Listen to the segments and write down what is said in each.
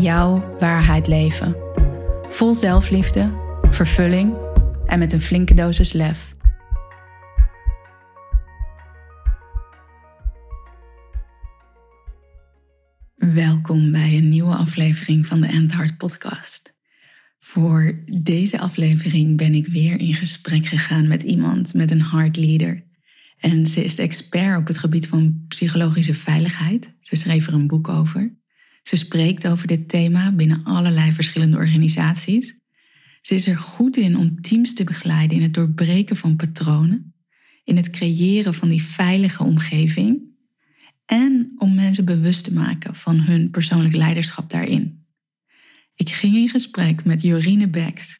jouw waarheid leven. Vol zelfliefde, vervulling en met een flinke dosis lef. Welkom bij een nieuwe aflevering van de End Heart Podcast. Voor deze aflevering ben ik weer in gesprek gegaan met iemand met een heart leader. En ze is de expert op het gebied van psychologische veiligheid. Ze schreef er een boek over. Ze spreekt over dit thema binnen allerlei verschillende organisaties. Ze is er goed in om teams te begeleiden in het doorbreken van patronen, in het creëren van die veilige omgeving en om mensen bewust te maken van hun persoonlijk leiderschap daarin. Ik ging in gesprek met Jorine Becks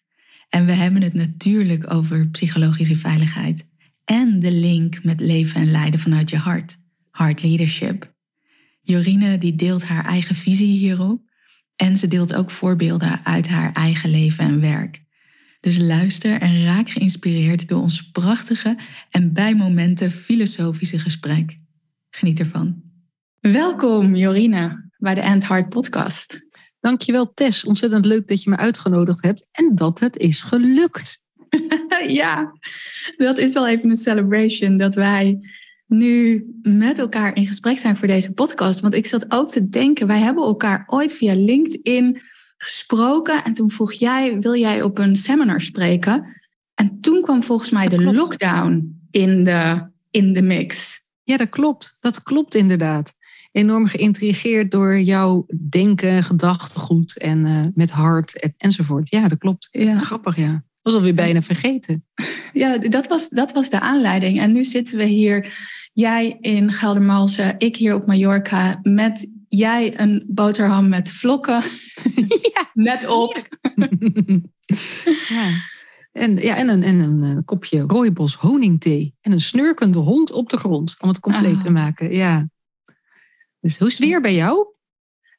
en we hebben het natuurlijk over psychologische veiligheid en de link met leven en leiden vanuit je hart, heart leadership. Jorine die deelt haar eigen visie hierop en ze deelt ook voorbeelden uit haar eigen leven en werk. Dus luister en raak geïnspireerd door ons prachtige en bij momenten filosofische gesprek. Geniet ervan. Welkom Jorine bij de End Heart podcast. Dankjewel Tess, ontzettend leuk dat je me uitgenodigd hebt en dat het is gelukt. ja, dat is wel even een celebration dat wij nu met elkaar in gesprek zijn voor deze podcast. Want ik zat ook te denken, wij hebben elkaar ooit via LinkedIn gesproken. En toen vroeg jij, wil jij op een seminar spreken? En toen kwam volgens mij de lockdown in de, in de mix. Ja, dat klopt. Dat klopt inderdaad. Enorm geïntrigeerd door jouw denken, gedachtegoed en uh, met hart enzovoort. Ja, dat klopt. Ja. Grappig, ja was alweer bijna vergeten. Ja, dat was, dat was de aanleiding. En nu zitten we hier, jij in Geldermalsen, ik hier op Mallorca, met jij een boterham met vlokken. Ja. Net op. Ja. En, ja, en, een, en een, een kopje rooibos honingthee. En een snurkende hond op de grond. Om het compleet te ah. maken. Ja. Dus hoe is het weer bij jou?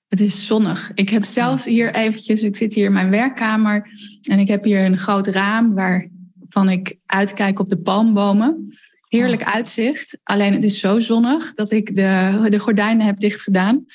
Het is zonnig. Ik heb zelfs hier eventjes, ik zit hier in mijn werkkamer en ik heb hier een groot raam waarvan ik uitkijk op de palmbomen. Heerlijk oh. uitzicht. Alleen het is zo zonnig dat ik de, de gordijnen heb dicht gedaan.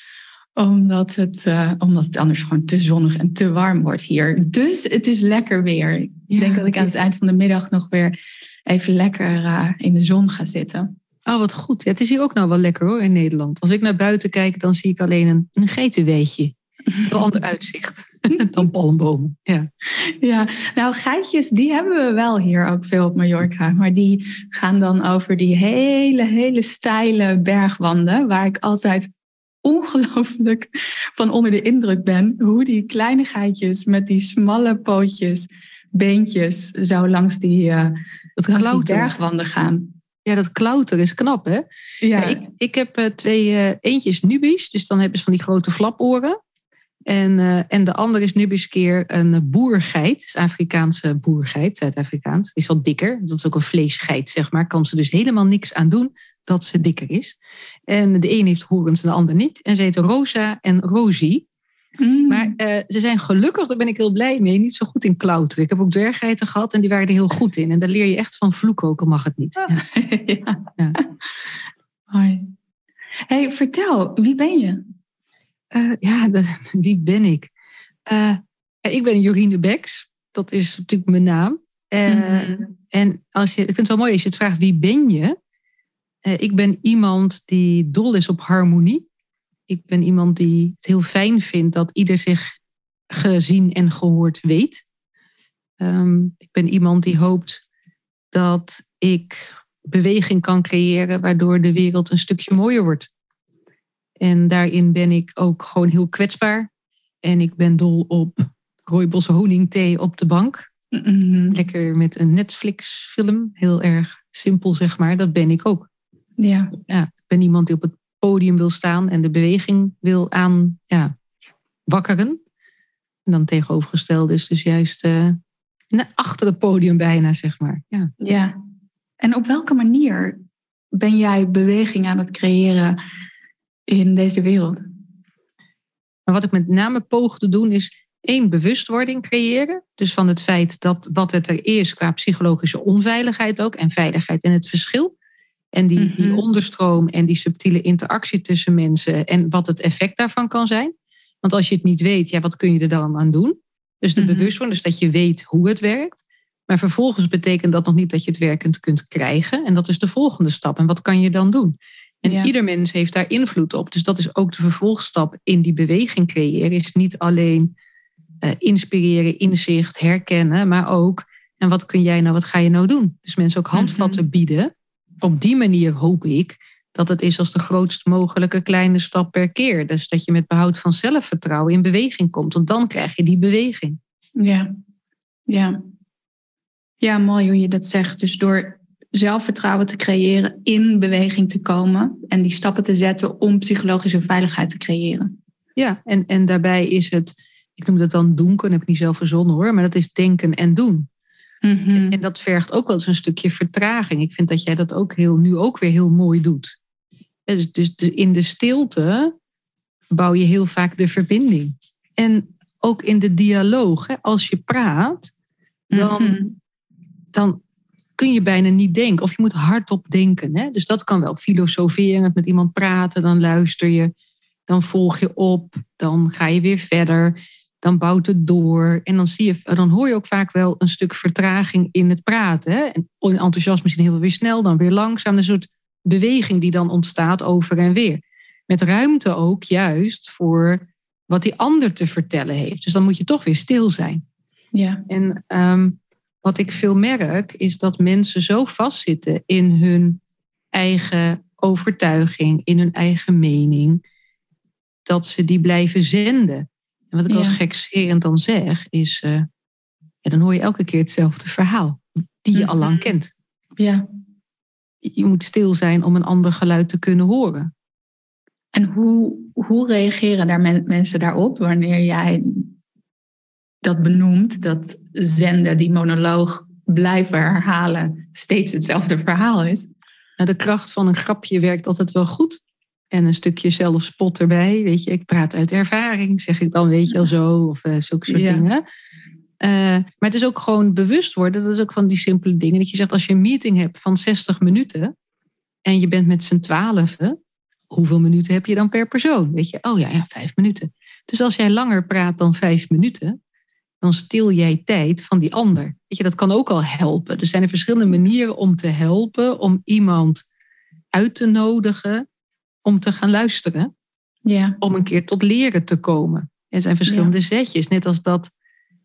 Omdat het, uh, omdat het anders gewoon te zonnig en te warm wordt hier. Dus het is lekker weer. Ik denk dat ik aan het eind van de middag nog weer even lekker uh, in de zon ga zitten. Oh, wat goed. het is hier ook nou wel lekker hoor in Nederland. Als ik naar buiten kijk, dan zie ik alleen een, een geitenweetje. Een ander uitzicht dan palmbomen. Ja. ja, nou geitjes, die hebben we wel hier ook veel op Mallorca. Maar die gaan dan over die hele, hele steile bergwanden. Waar ik altijd ongelooflijk van onder de indruk ben. Hoe die kleine geitjes met die smalle pootjes, beentjes, zo langs die, uh, langs die bergwanden gaan. Ja, dat klauter is knap, hè? Ja. Ik, ik heb uh, twee uh, eentjes Nubisch, dus dan hebben ze van die grote flaporen. En, uh, en de andere is Nubisch keer een boergeit, dus Afrikaanse boergeit, Zuid-Afrikaans. Die is wat dikker, dat is ook een vleesgeit, zeg maar. Kan ze dus helemaal niks aan doen dat ze dikker is. En de een heeft horens en de ander niet. En ze heet Rosa en Rosie. Mm. Maar uh, ze zijn gelukkig, daar ben ik heel blij mee, niet zo goed in klauteren. Ik heb ook dwerggeiten gehad en die waren er heel goed in. En daar leer je echt van vloeken, ook al mag het niet. Ja. ja. ja. Hoi. hey, vertel, wie ben je? Uh, ja, wie ben ik? Uh, ik ben Jorine Beks. Dat is natuurlijk mijn naam. Mm En als je, ik vind het wel mooi als je het vraagt, wie ben je? ik ben iemand die dol is op harmonie ik ben iemand die het heel fijn vindt dat ieder zich gezien en gehoord weet. Ehm, ik ben iemand die hoopt dat ik beweging kan creëren waardoor de wereld een stukje mooier wordt. En daarin ben ik ook gewoon heel kwetsbaar. En ik ben dol op rooibos honingthee op de bank. Lekker met een Netflix film. Heel erg simpel, zeg maar. Dat ben ik ook. Ja. ja. Ik ben iemand die op het podium wil staan en de beweging wil aan, ja, wakkeren. En dan tegenovergesteld is dus juist uh, achter het podium bijna, zeg maar. Ja. ja. En op welke manier ben jij beweging aan het creëren in deze wereld? Maar wat ik met name poog te doen is één bewustwording creëren. Dus van het feit dat wat het er is qua psychologische onveiligheid ook en veiligheid en het verschil. En die, die mhm. onderstroom en die subtiele interactie tussen mensen en wat het effect daarvan kan zijn. Want als je het niet weet, ja, wat kun je er dan aan doen? Dus de mm bewustwording, dus dat je weet hoe het werkt. Maar vervolgens betekent dat nog niet dat je het werkend kunt krijgen. En dat is de volgende stap. En wat kan je dan doen? En ieder mens heeft daar invloed op. Dus dat is ook de vervolgstap in die beweging creëren. Is niet alleen uh, inspireren, inzicht, herkennen, maar ook. En wat kun jij nou, wat ga je nou doen? Dus mensen ook handvatten mhm. bieden. Op die manier hoop ik dat het is als de grootst mogelijke kleine stap per keer. Dus dat je met behoud van zelfvertrouwen in beweging komt. Want dan krijg je die beweging. Ja, ja. Ja, mooi hoe je dat zegt. Dus door zelfvertrouwen te creëren, in beweging te komen en die stappen te zetten om psychologische veiligheid te creëren. Ja, en, en daarbij is het, ik noem dat dan doen, heb ik niet zelf verzonnen hoor, maar dat is denken en doen. Mhm. en, dat vergt ook wel eens een stukje vertraging. Ik vind dat jij dat ook heel, nu ook weer heel mooi doet. Dus, dus, in de stilte bouw je heel vaak de verbinding. En ook in de dialoog, hè, als je praat, dan, mhm. dan kun je bijna niet denken. Of je moet hardop denken. Hè? Dus dat kan wel. Filosoferen, met iemand praten, dan luister je. Dan volg je op. Dan ga je weer verder. Dan bouwt het door. En dan, zie je, dan hoor je ook vaak wel een stuk vertraging in het praten. Hè? En enthousiasme misschien heel weer snel, dan weer langzaam. Een soort beweging die dan ontstaat over en weer. Met ruimte ook juist voor wat die ander te vertellen heeft. Dus dan moet je toch weer stil zijn. Ja. En ehm, wat ik veel merk, is dat mensen zo vastzitten in hun eigen overtuiging, in hun eigen mening, dat ze die blijven zenden. En wat ik als gekscherend dan zeg, is, uh, ja, dan hoor je elke keer hetzelfde verhaal, die je al lang mhm. kent. Ja. Je moet stil zijn om een ander geluid te kunnen horen. En hoe, hoe reageren daar mensen daarop wanneer jij dat benoemt, dat zenden, die monoloog blijven herhalen, steeds hetzelfde verhaal is. Nou, de kracht van een grapje werkt altijd wel goed. En een stukje zelfspot erbij. Weet je, ik praat uit ervaring, zeg ik dan, weet je al zo. Of uh, zulke soort dingen. Uh, maar het is ook gewoon bewust worden. Dat is ook van die simpele dingen. Dat je zegt, als je een meeting hebt van 60 minuten. En je bent met z'n twaalfen. Hoeveel minuten heb je dan per persoon? Weet je, oh ja, ja, vijf minuten. Dus als jij langer praat dan vijf minuten dan stil jij tijd van die ander. Weet je, dat kan ook al helpen. Er zijn er verschillende manieren om te helpen, om iemand uit te nodigen om te gaan luisteren. Ja. Om een keer tot leren te komen. Er zijn verschillende zetjes. Net als dat,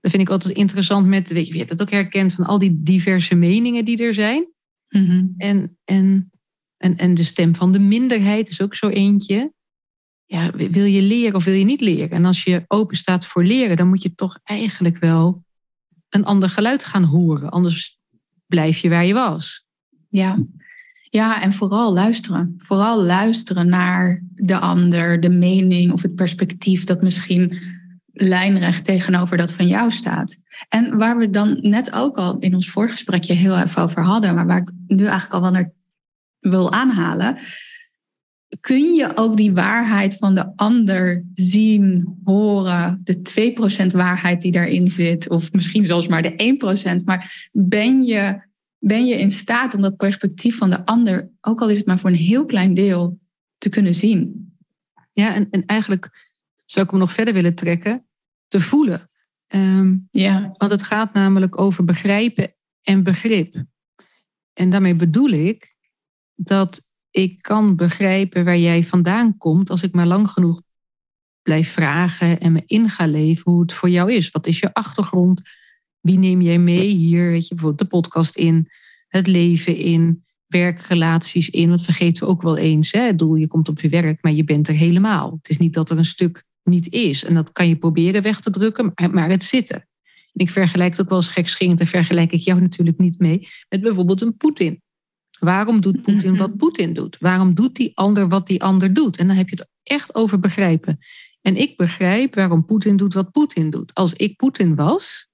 dat vind ik altijd interessant met, weet je, wie dat ook herkent van al die diverse meningen die er zijn. Mhm. en, en, en, en de stem van de minderheid is ook zo eentje ja, wil je leren of wil je niet leren? En als je open staat voor leren, dan moet je toch eigenlijk wel een ander geluid gaan horen. Anders blijf je waar je was. Ja, ja en vooral luisteren. Vooral luisteren naar de ander, de mening of het perspectief dat misschien lijnrecht tegenover dat van jou staat. En waar we dan net ook al in ons voorgesprekje heel even over hadden, maar waar ik nu eigenlijk al wel naar wil aanhalen, kun je ook die waarheid van de ander zien, horen, de 2% waarheid die daarin zit, of misschien zelfs maar de 1%, maar ben je, ben je in staat om dat perspectief van de ander, ook al is het maar voor een heel klein deel, te kunnen zien? Ja, en, en eigenlijk zou ik hem nog verder willen trekken, te voelen. Ehm, ja. Want het gaat namelijk over begrijpen en begrip. En daarmee bedoel ik dat ik kan begrijpen waar jij vandaan komt als ik maar lang genoeg blijf vragen en me in ga leven hoe het voor jou is. Wat is je achtergrond? Wie neem jij mee hier? Weet je, bijvoorbeeld de podcast in, het leven in, werkrelaties in. Want vergeten we ook wel eens. Hè? Doel, je komt op je werk, maar je bent er helemaal. Het is niet dat er een stuk niet is. En dat kan je proberen weg te drukken, maar het zit er. En ik vergelijk het ook wel eens gekscherend. Daar vergelijk ik jou natuurlijk niet mee met bijvoorbeeld een Poetin. Waarom doet Poetin wat mhm. Poetin doet? Waarom doet die ander wat die ander doet? En dan heb je het echt over begrijpen. En ik begrijp waarom Poetin doet wat Poetin doet. Als ik Poetin was,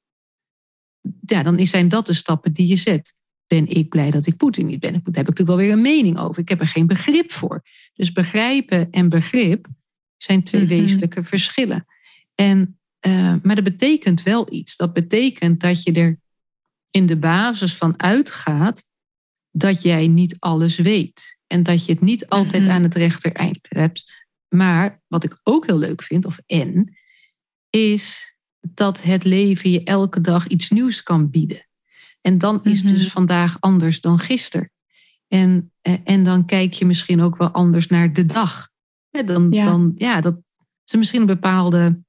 ja, dan zijn dat de stappen die je zet. Ben ik blij dat ik Poetin niet ben? Daar heb ik natuurlijk wel weer een mening over. Ik heb er geen begrip voor. Dus begrijpen en begrip zijn twee mm wezenlijke verschillen. En, uh, maar dat betekent wel iets. Dat betekent dat je er in de basis van uitgaat dat jij niet alles weet. En dat je het niet altijd mhm. aan het rechtereind hebt. Maar wat ik ook heel leuk vind, of en, is dat het leven je elke dag iets nieuws kan bieden. En dan is dus mhm. vandaag anders dan gisteren. En, eh, en dan kijk je misschien ook wel anders naar de dag. dan, ja. Dan, ja, dat is misschien een bepaalde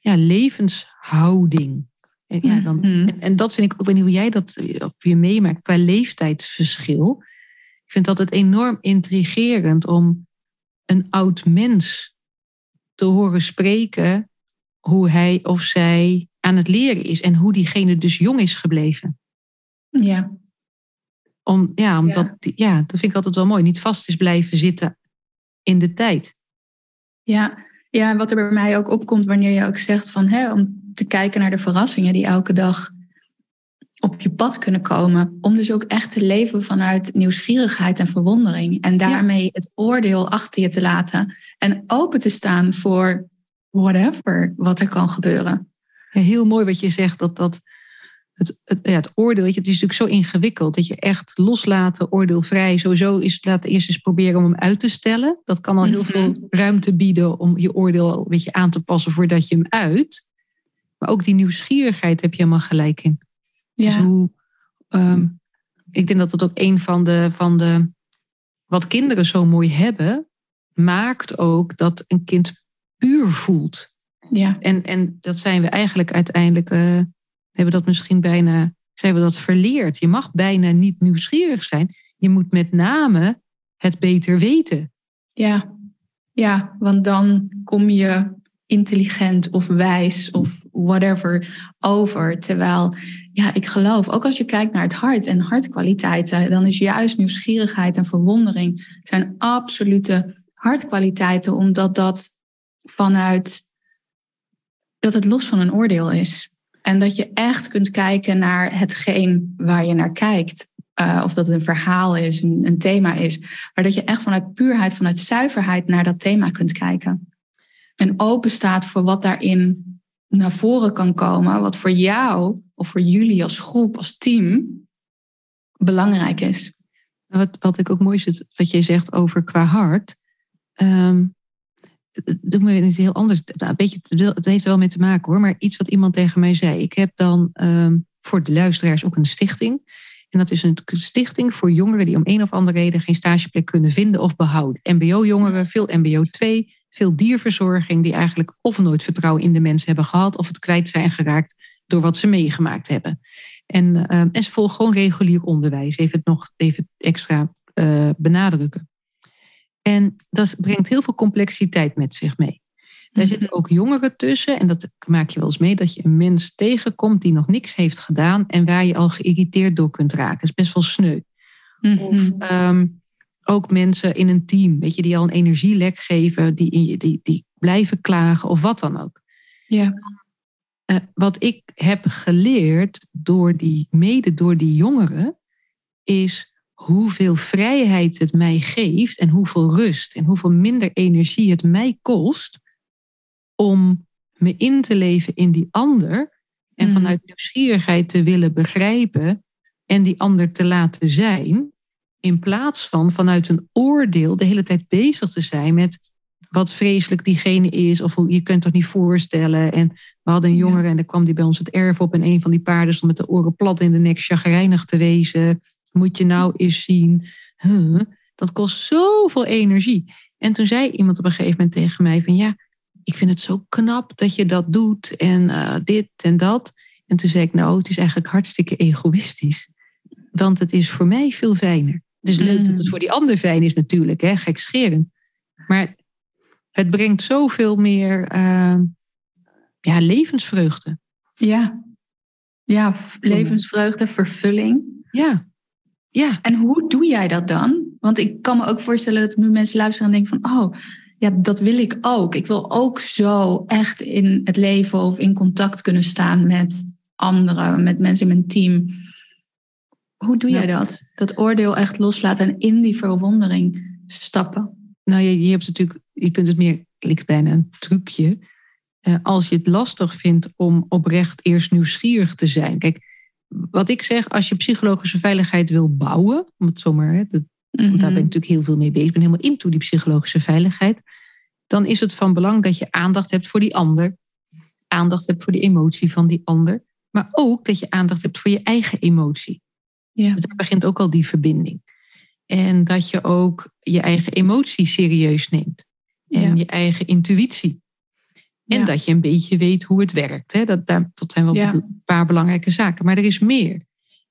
ja, levenshouding. En, ja, dan, mhm. en, en, dat vind ik ook, weet niet hoe jij dat weer meemaakt qua leeftijdsverschil. Ik vind dat het enorm intrigerend om een oud mens te horen spreken hoe hij of zij aan het leren is en hoe diegene dus jong is gebleven. Ja. Om, ja, omdat, ja. ja, dat vind ik altijd wel mooi. Niet vast is blijven zitten in de tijd. Ja, ja wat er bij mij ook opkomt wanneer je ook zegt van hè, om te kijken naar de verrassingen die elke dag op je pad kunnen komen. Om dus ook echt te leven vanuit nieuwsgierigheid en verwondering. En daarmee het oordeel achter je te laten. En open te staan voor whatever wat er kan gebeuren. heel mooi wat je zegt, dat, dat het, het, ja, het oordeel, het is natuurlijk zo ingewikkeld. Dat je echt loslaten, oordeelvrij, sowieso is laat eerst eens proberen om hem uit te stellen. Dat kan al heel mhm. veel ruimte bieden om je oordeel een beetje aan te passen voordat je hem uit. Maar ook die nieuwsgierigheid heb je helemaal gelijk in. Dus hoe, ehm, ik denk dat dat ook een van de, van de, wat kinderen zo mooi hebben, maakt ook dat een kind puur voelt. Ja. En, en dat zijn we eigenlijk uiteindelijk, uh, hebben dat misschien bijna, zijn we dat verleerd. Je mag bijna niet nieuwsgierig zijn. Je moet met name het beter weten. Ja, ja want dan kom je intelligent of wijs of whatever over. Terwijl, ja, ik geloof, ook als je kijkt naar het hart en hartkwaliteiten, dan is juist nieuwsgierigheid en verwondering zijn absolute hartkwaliteiten, omdat dat vanuit dat het los van een oordeel is. En dat je echt kunt kijken naar hetgeen waar je naar kijkt. Uh, of dat het een verhaal is, een, een, thema is. Maar dat je echt vanuit puurheid, vanuit zuiverheid naar dat thema kunt kijken. En open staat voor wat daarin naar voren kan komen. Wat voor jou of voor jullie als groep, als team belangrijk is. Wat, wat ik ook mooi zit, wat jij zegt over qua hart. Um, doe me iets heel anders. Nou, een beetje, het heeft wel mee te maken hoor. Maar iets wat iemand tegen mij zei. Ik heb dan ehm, voor de luisteraars ook een stichting. En dat is een stichting voor jongeren die om een of andere reden geen stageplek kunnen vinden of behouden. MBO-jongeren, veel MBO 2, veel dierverzorging die eigenlijk of nooit vertrouwen in de mens hebben gehad of het kwijt zijn geraakt door wat ze meegemaakt hebben. En, uh, en ze volgen gewoon regulier onderwijs, even het nog even extra uh, benadrukken. En dat brengt heel veel complexiteit met zich mee. Daar mhm. zitten ook jongeren tussen, en dat maak je wel eens mee, dat je een mens tegenkomt die nog niks heeft gedaan en waar je al geïrriteerd door kunt raken. Dat is best wel sneu. Mm Of um, ook mensen in een team, weet je, die al een energielek geven, die, die, die blijven klagen of wat dan ook. Ja. Uh, wat ik heb geleerd door die, mede door die jongeren, is hoeveel vrijheid het mij geeft en hoeveel rust en hoeveel minder energie het mij kost om me in te leven in die ander en mm. vanuit nieuwsgierigheid te willen begrijpen en die ander te laten zijn, in plaats van vanuit een oordeel de hele tijd bezig te zijn met wat vreselijk diegene is of hoe je kunt toch niet voorstellen. En we hadden een jongere en dan kwam die bij ons het erf op en een van die paarden stond met de oren plat in de nek chagrijnig te wezen. Moet je nou eens zien. Huh, dat kost zoveel energie. En toen zei iemand op een gegeven moment tegen mij van ja, ik vind het zo knap dat je dat doet en uh, dit en dat. En toen zei ik nou, het is eigenlijk hartstikke egoïstisch. Want het is voor mij veel fijner. Het is leuk dat het mm. voor die ander fijn is natuurlijk, hè, scheren. Maar het brengt zoveel meer uh, ja, levensvreugde. Ja. ja, levensvreugde, vervulling. Ja. Ja. En hoe doe jij dat dan? Want ik kan me ook voorstellen dat nu mensen luisteren en denken van... oh, ja, dat wil ik ook. Ik wil ook zo echt in het leven of in contact kunnen staan met anderen, met mensen in mijn team. Hoe doe jij dat? Dat oordeel echt loslaten en in die verwondering stappen. Nou, je, je hebt natuurlijk, je kunt het meer, lijkt bijna een trucje. Uh, als je het lastig vindt om oprecht eerst nieuwsgierig te zijn. Kijk, wat ik zeg, als je psychologische veiligheid wil bouwen, om het zomaar, hè, dat, daar ben ik mhm. natuurlijk heel veel mee bezig, ik ben helemaal into die psychologische veiligheid, dan is het van belang dat je aandacht hebt voor die ander, aandacht hebt voor die emotie van die ander, maar ook dat je aandacht hebt voor je eigen emotie. Ja. Dus daar begint ook al die verbinding. En dat je ook je eigen emotie serieus neemt. En je eigen intuïtie. En dat je een beetje weet hoe het werkt. Hè? Dat, dat zijn wel een paar belangrijke zaken. Maar er is meer.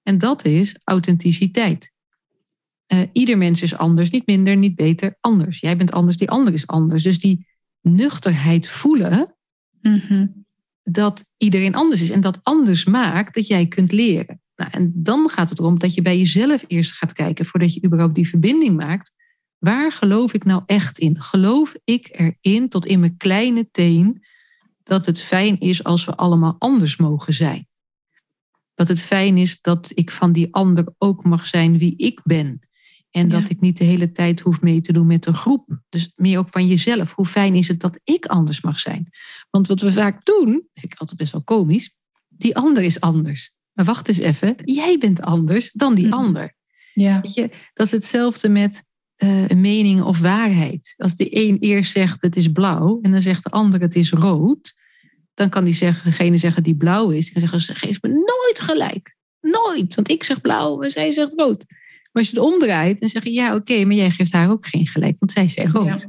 En dat is authenticiteit. Uh, ieder mens is anders, niet minder, niet beter, anders. Jij bent anders, die ander is anders. Dus die nuchterheid voelen mhm. dat iedereen anders is en dat anders maakt dat jij kunt leren. Nou, en dan gaat het erom dat je bij jezelf eerst gaat kijken voordat je überhaupt die verbinding maakt. Waar geloof ik nou echt in? Geloof ik erin tot in mijn kleine teen dat het fijn is als we allemaal anders mogen zijn? Dat het fijn is dat ik van die ander ook mag zijn wie ik ben. En dat ik niet de hele tijd hoef mee te doen met een groep. Dus meer ook van jezelf. Hoe fijn is het dat ik anders mag zijn? Want wat we vaak doen, vind ik altijd best wel komisch. Die ander is anders. Maar wacht eens even, jij bent anders dan die ander. Ja. Weet je, dat is hetzelfde met uh, een mening of waarheid. Als de een eerst zegt het is blauw en dan zegt de ander het is rood, dan kan die zeggen, degene zeggen die blauw is, die kan zeggen ze geeft me nooit gelijk. Nooit, want ik zeg blauw en zij zegt rood. Maar als je het omdraait, dan zeg je ja oké, maar jij geeft haar ook geen gelijk, want zij zegt rood.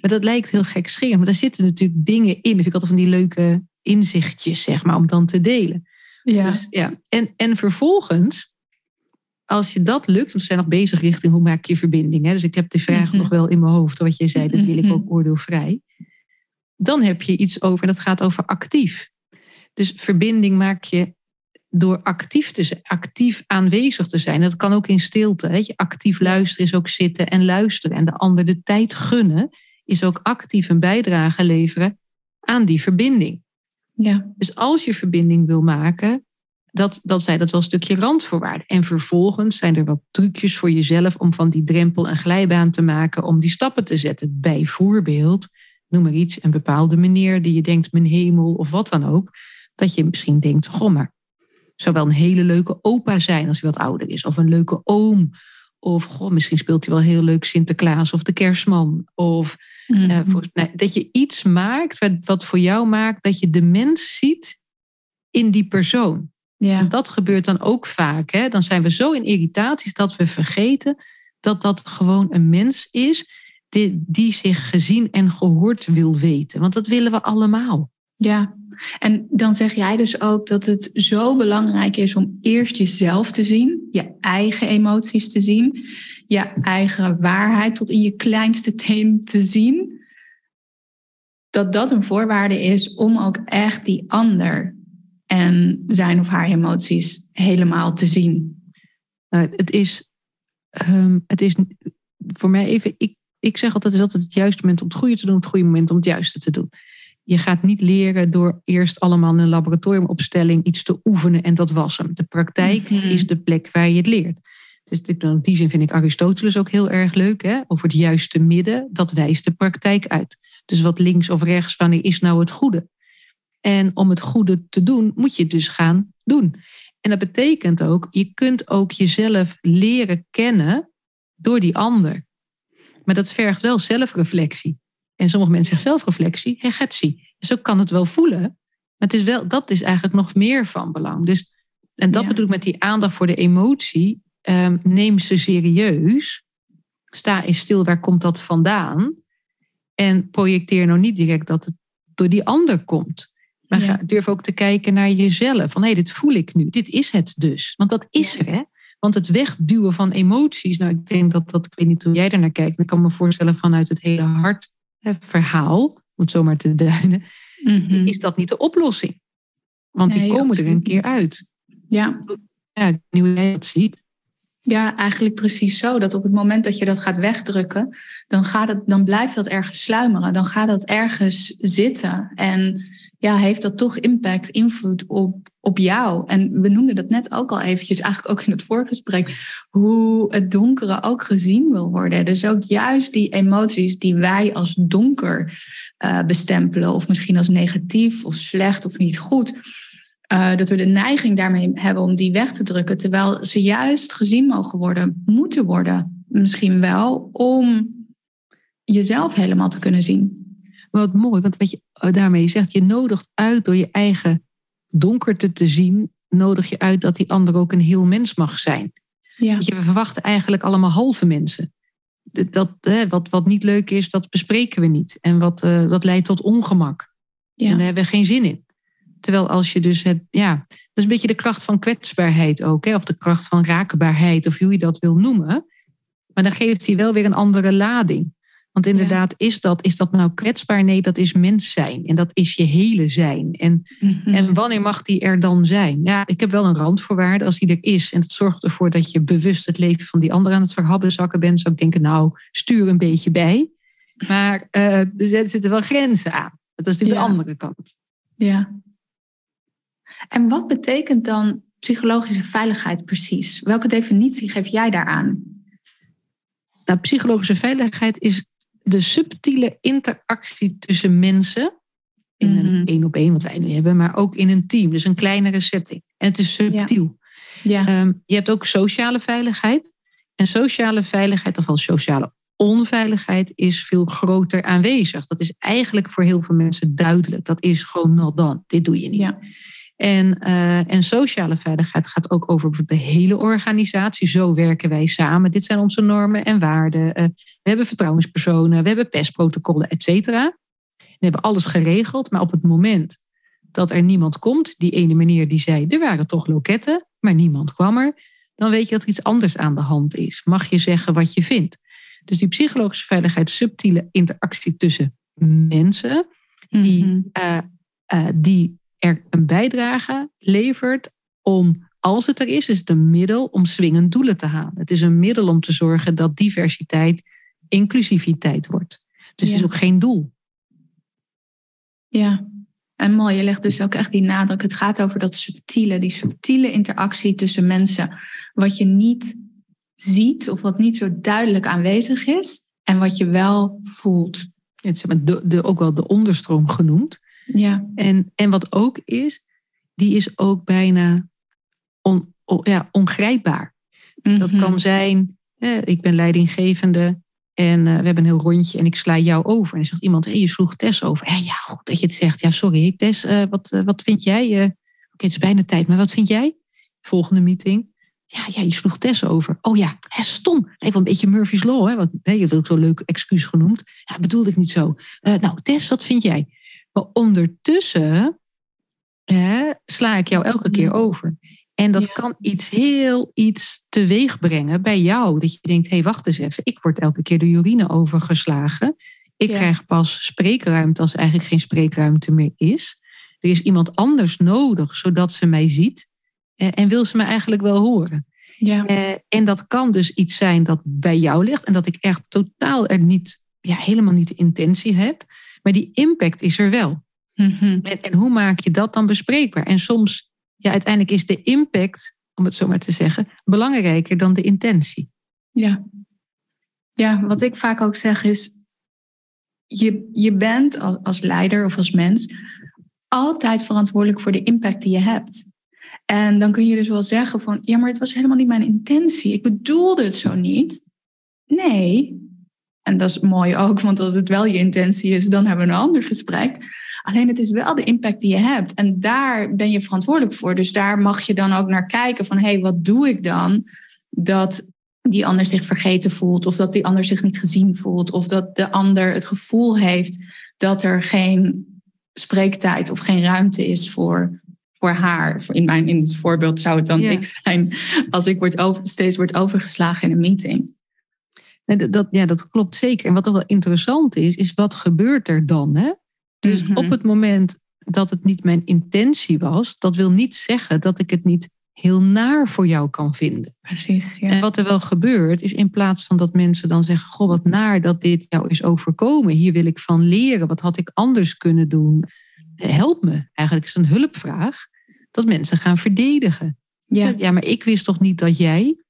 Maar dat lijkt heel gek scherend, maar daar zitten natuurlijk dingen in. Dat vind ik altijd van die leuke inzichtjes, zeg maar, om dan te delen. Ja. Dus, ja. En, en vervolgens, als je dat lukt, want we zijn nog bezig richting hoe maak je verbinding. Hè? Dus ik heb de vraag mhm. nog wel in mijn hoofd, wat je zei, dat wil ik mhm. ook oordeelvrij. Dan heb je iets over, dat gaat over actief. Dus verbinding maak je door actief, te zijn, actief aanwezig te zijn. Dat kan ook in stilte. Weet je. Actief luisteren is ook zitten en luisteren. En de ander de tijd gunnen is ook actief een bijdrage leveren aan die verbinding. Ja. Dus als je verbinding wil maken, dat, dat zij dat wel een stukje randvoorwaarden. En vervolgens zijn er wat trucjes voor jezelf om van die drempel een glijbaan te maken, om die stappen te zetten. Bijvoorbeeld, noem maar iets, een bepaalde meneer die je denkt, mijn hemel of wat dan ook. Dat je misschien denkt, goh, maar zou wel een hele leuke opa zijn als hij wat ouder is. Of een leuke oom. Of goh, misschien speelt hij wel heel leuk Sinterklaas of de kerstman. Of mm dat je iets maakt wat, wat voor jou maakt dat je de mens ziet in die persoon. Ja. Dat gebeurt dan ook vaak. Hè? Dan zijn we zo in irritaties dat we vergeten dat dat gewoon een mens is die, die zich gezien en gehoord wil weten. Want dat willen we allemaal. Ja, en dan zeg jij dus ook dat het zo belangrijk is om eerst jezelf te zien, je eigen emoties te zien, je eigen waarheid tot in je kleinste teen te zien. Dat dat een voorwaarde is om ook echt die ander en zijn of haar emoties helemaal te zien. Nou, het is, um, het is voor mij even, ik, ik zeg altijd, het is altijd het juiste moment om het goede te doen, het goede moment om het juiste te doen. Je gaat niet leren door eerst allemaal in een laboratoriumopstelling iets te oefenen en dat was hem. De praktijk mhm. is de plek waar je het leert. Dus in die zin vind ik Aristoteles ook heel erg leuk. Hè? Over het juiste midden, dat wijst de praktijk uit. Dus wat links of rechts, wanneer is nou het goede? En om het goede te doen, moet je het dus gaan doen. En dat betekent ook, je kunt ook jezelf leren kennen door die ander. Maar dat vergt wel zelfreflectie. En sommige mensen zeggen zelfreflectie, hegetsie. Zo kan het wel voelen. Maar het is wel, dat is eigenlijk nog meer van belang. Dus, en dat bedoel ik met die aandacht voor de emotie. Um, neem ze serieus. Sta eens stil, waar komt dat vandaan? En projecteer nou niet direct dat het door die ander komt. Maar ga, durf ook te kijken naar jezelf. Van hé, hey, dit voel ik nu. Dit is het dus. Want dat is er, hè? Want het wegduwen van emoties. Nou, ik denk dat dat, ik weet niet hoe jij er naar kijkt. ik kan me voorstellen vanuit het hele hart verhaal, om het zomaar te duiden, mhm. is dat niet de oplossing. Want die komen er een keer uit. Ja. Ja, hoe jij dat ziet. Ja, eigenlijk precies zo. Dat op het moment dat je dat gaat wegdrukken, dan, gaat het, dan blijft dat ergens sluimeren. Dan gaat dat ergens zitten. En ja, heeft dat toch impact, invloed op, op jou? En we noemden dat net ook al eventjes, eigenlijk ook in het voorgesprek, hoe het donkere ook gezien wil worden. Dus ook juist die emoties die wij als donker uh, bestempelen, of misschien als negatief of slecht of niet goed uh, dat we de neiging daarmee hebben om die weg te drukken, terwijl ze juist gezien mogen worden, moeten worden, misschien wel, om jezelf helemaal te kunnen zien. Wat mooi, want wat je eh, daarmee zegt, je nodigt uit door je eigen donkerte te zien, nodig je uit dat die ander ook een heel mens mag zijn. Ja. Je, we verwachten eigenlijk allemaal halve mensen. Dat, wat, wat niet leuk is, dat bespreken we niet. En wat, uh, dat leidt tot ongemak. Ja. En daar hebben we geen zin in. Terwijl als je dus het, ja, dat is een beetje de kracht van kwetsbaarheid ook, hè, of de kracht van raakbaarheid, of hoe je dat wil noemen. Maar dan geeft hij wel weer een andere lading. Want inderdaad, is, dat, is dat nou kwetsbaar? Nee, dat is mens zijn. En dat is je hele zijn. En, mhm. en wanneer mag die er dan zijn? Ja, ik heb wel een randvoorwaarde als die er is. En het zorgt ervoor dat je bewust het leven van die ander aan het verhabbenzakken bent. Zou ik denken, nou, stuur een beetje bij. Maar uh, er zitten wel grenzen aan. Dat is natuurlijk de andere kant. Ja, en wat betekent dan psychologische veiligheid precies? Welke definitie geef jij daaraan? Nou, psychologische veiligheid is de subtiele interactie tussen mensen. In een mhm. één op één, wat wij nu hebben, maar ook in een team. Dus een kleinere setting. En het is subtiel. Ja. Ehm, je hebt ook sociale veiligheid. En sociale veiligheid, of al sociale onveiligheid, is veel groter aanwezig. Dat is eigenlijk voor heel veel mensen duidelijk. Dat is gewoon not dan. Dit doe je niet. Ja. En, uh, en sociale veiligheid gaat ook over de hele organisatie. Zo werken wij samen. Dit zijn onze normen en waarden. Uh, we hebben vertrouwenspersonen, we hebben pestprotocollen, et cetera. We hebben alles geregeld. Maar op het moment dat er niemand komt, die ene meneer die zei, er waren toch loketten, maar niemand kwam er, dan weet je dat er iets anders aan de hand is. Mag je zeggen wat je vindt. Dus die psychologische veiligheid, subtiele interactie tussen mensen, die, uh, die er een bijdrage levert om, als het er is, is het een middel om swingend doelen te halen. Het is een middel om te zorgen dat diversiteit inclusiviteit wordt. Dus het is ook geen doel. Ja, en mooi, je legt dus ook echt die nadruk. Het gaat over dat subtiele, die subtiele interactie tussen mensen. Wat je niet ziet of wat niet zo duidelijk aanwezig is en wat je wel voelt. Het is de, de, ook wel de onderstroom genoemd. Ja. En, en wat ook is, die is ook bijna on, ja, ongrijpbaar. Dat kan mhm. zijn, ik ben leidinggevende en uh, we hebben een heel rondje en ik sla jou over. En dan zegt iemand, hey, je sloeg Tess over. Ja, ja, goed dat je het zegt. Ja, sorry, Tess, uh, wat, uh, wat vind jij? Oké, het is bijna tijd, maar wat vind jij? Volgende meeting. Ja, ja, je sloeg Tess over. Oh ja, hè, stom. Lijkt wel een beetje Murphy's Law. Hè? Wat, nee, je hebt ook zo'n leuk excuus genoemd. Ja, bedoelde ik niet zo. nou, Tess, wat vind jij? Maar ondertussen hè, sla ik jou elke keer over. En dat kan iets heel iets teweeg brengen bij jou. Dat je denkt, hé, hey, wacht eens even. Ik word elke keer de urine overgeslagen. Ik krijg pas spreekruimte als er eigenlijk geen spreekruimte meer is. Er is iemand anders nodig, zodat ze mij ziet. En wil ze me eigenlijk wel horen. Ja. Eh, en dat kan dus iets zijn dat bij jou ligt. En dat ik echt totaal er niet, ja, helemaal niet de intentie heb. Maar die impact is er wel. Mhm. en, en, hoe maak je dat dan bespreekbaar? En soms, ja, uiteindelijk is de impact, om het zo maar te zeggen, belangrijker dan de intentie. Ja. Ja, wat ik vaak ook zeg is, je, je bent als leider of als mens altijd verantwoordelijk voor de impact die je hebt. En dan kun je dus wel zeggen van, ja, maar het was helemaal niet mijn intentie. Ik bedoelde het zo niet. Nee, en dat is mooi ook, want als het wel je intentie is, dan hebben we een ander gesprek. Alleen het is wel de impact die je hebt. En daar ben je verantwoordelijk voor. Dus daar mag je dan ook naar kijken van, hé, hey, wat doe ik dan dat die ander zich vergeten voelt, of dat die ander zich niet gezien voelt, of dat de ander het gevoel heeft dat er geen spreektijd of geen ruimte is voor, voor haar. In, mijn, in het voorbeeld zou het dan ik zijn als ik word over, steeds word overgeslagen in een meeting. Dat, ja, dat klopt zeker. En wat ook wel interessant is, is wat gebeurt er dan? Hè? Dus mhm. op het moment dat het niet mijn intentie was, dat wil niet zeggen dat ik het niet heel naar voor jou kan vinden. Precies. Ja. En wat er wel gebeurt, is in plaats van dat mensen dan zeggen: Goh, wat naar dat dit jou is overkomen. Hier wil ik van leren. Wat had ik anders kunnen doen? Help me. Eigenlijk is het een hulpvraag. Dat mensen gaan verdedigen. Ja. ja, maar ik wist toch niet dat jij.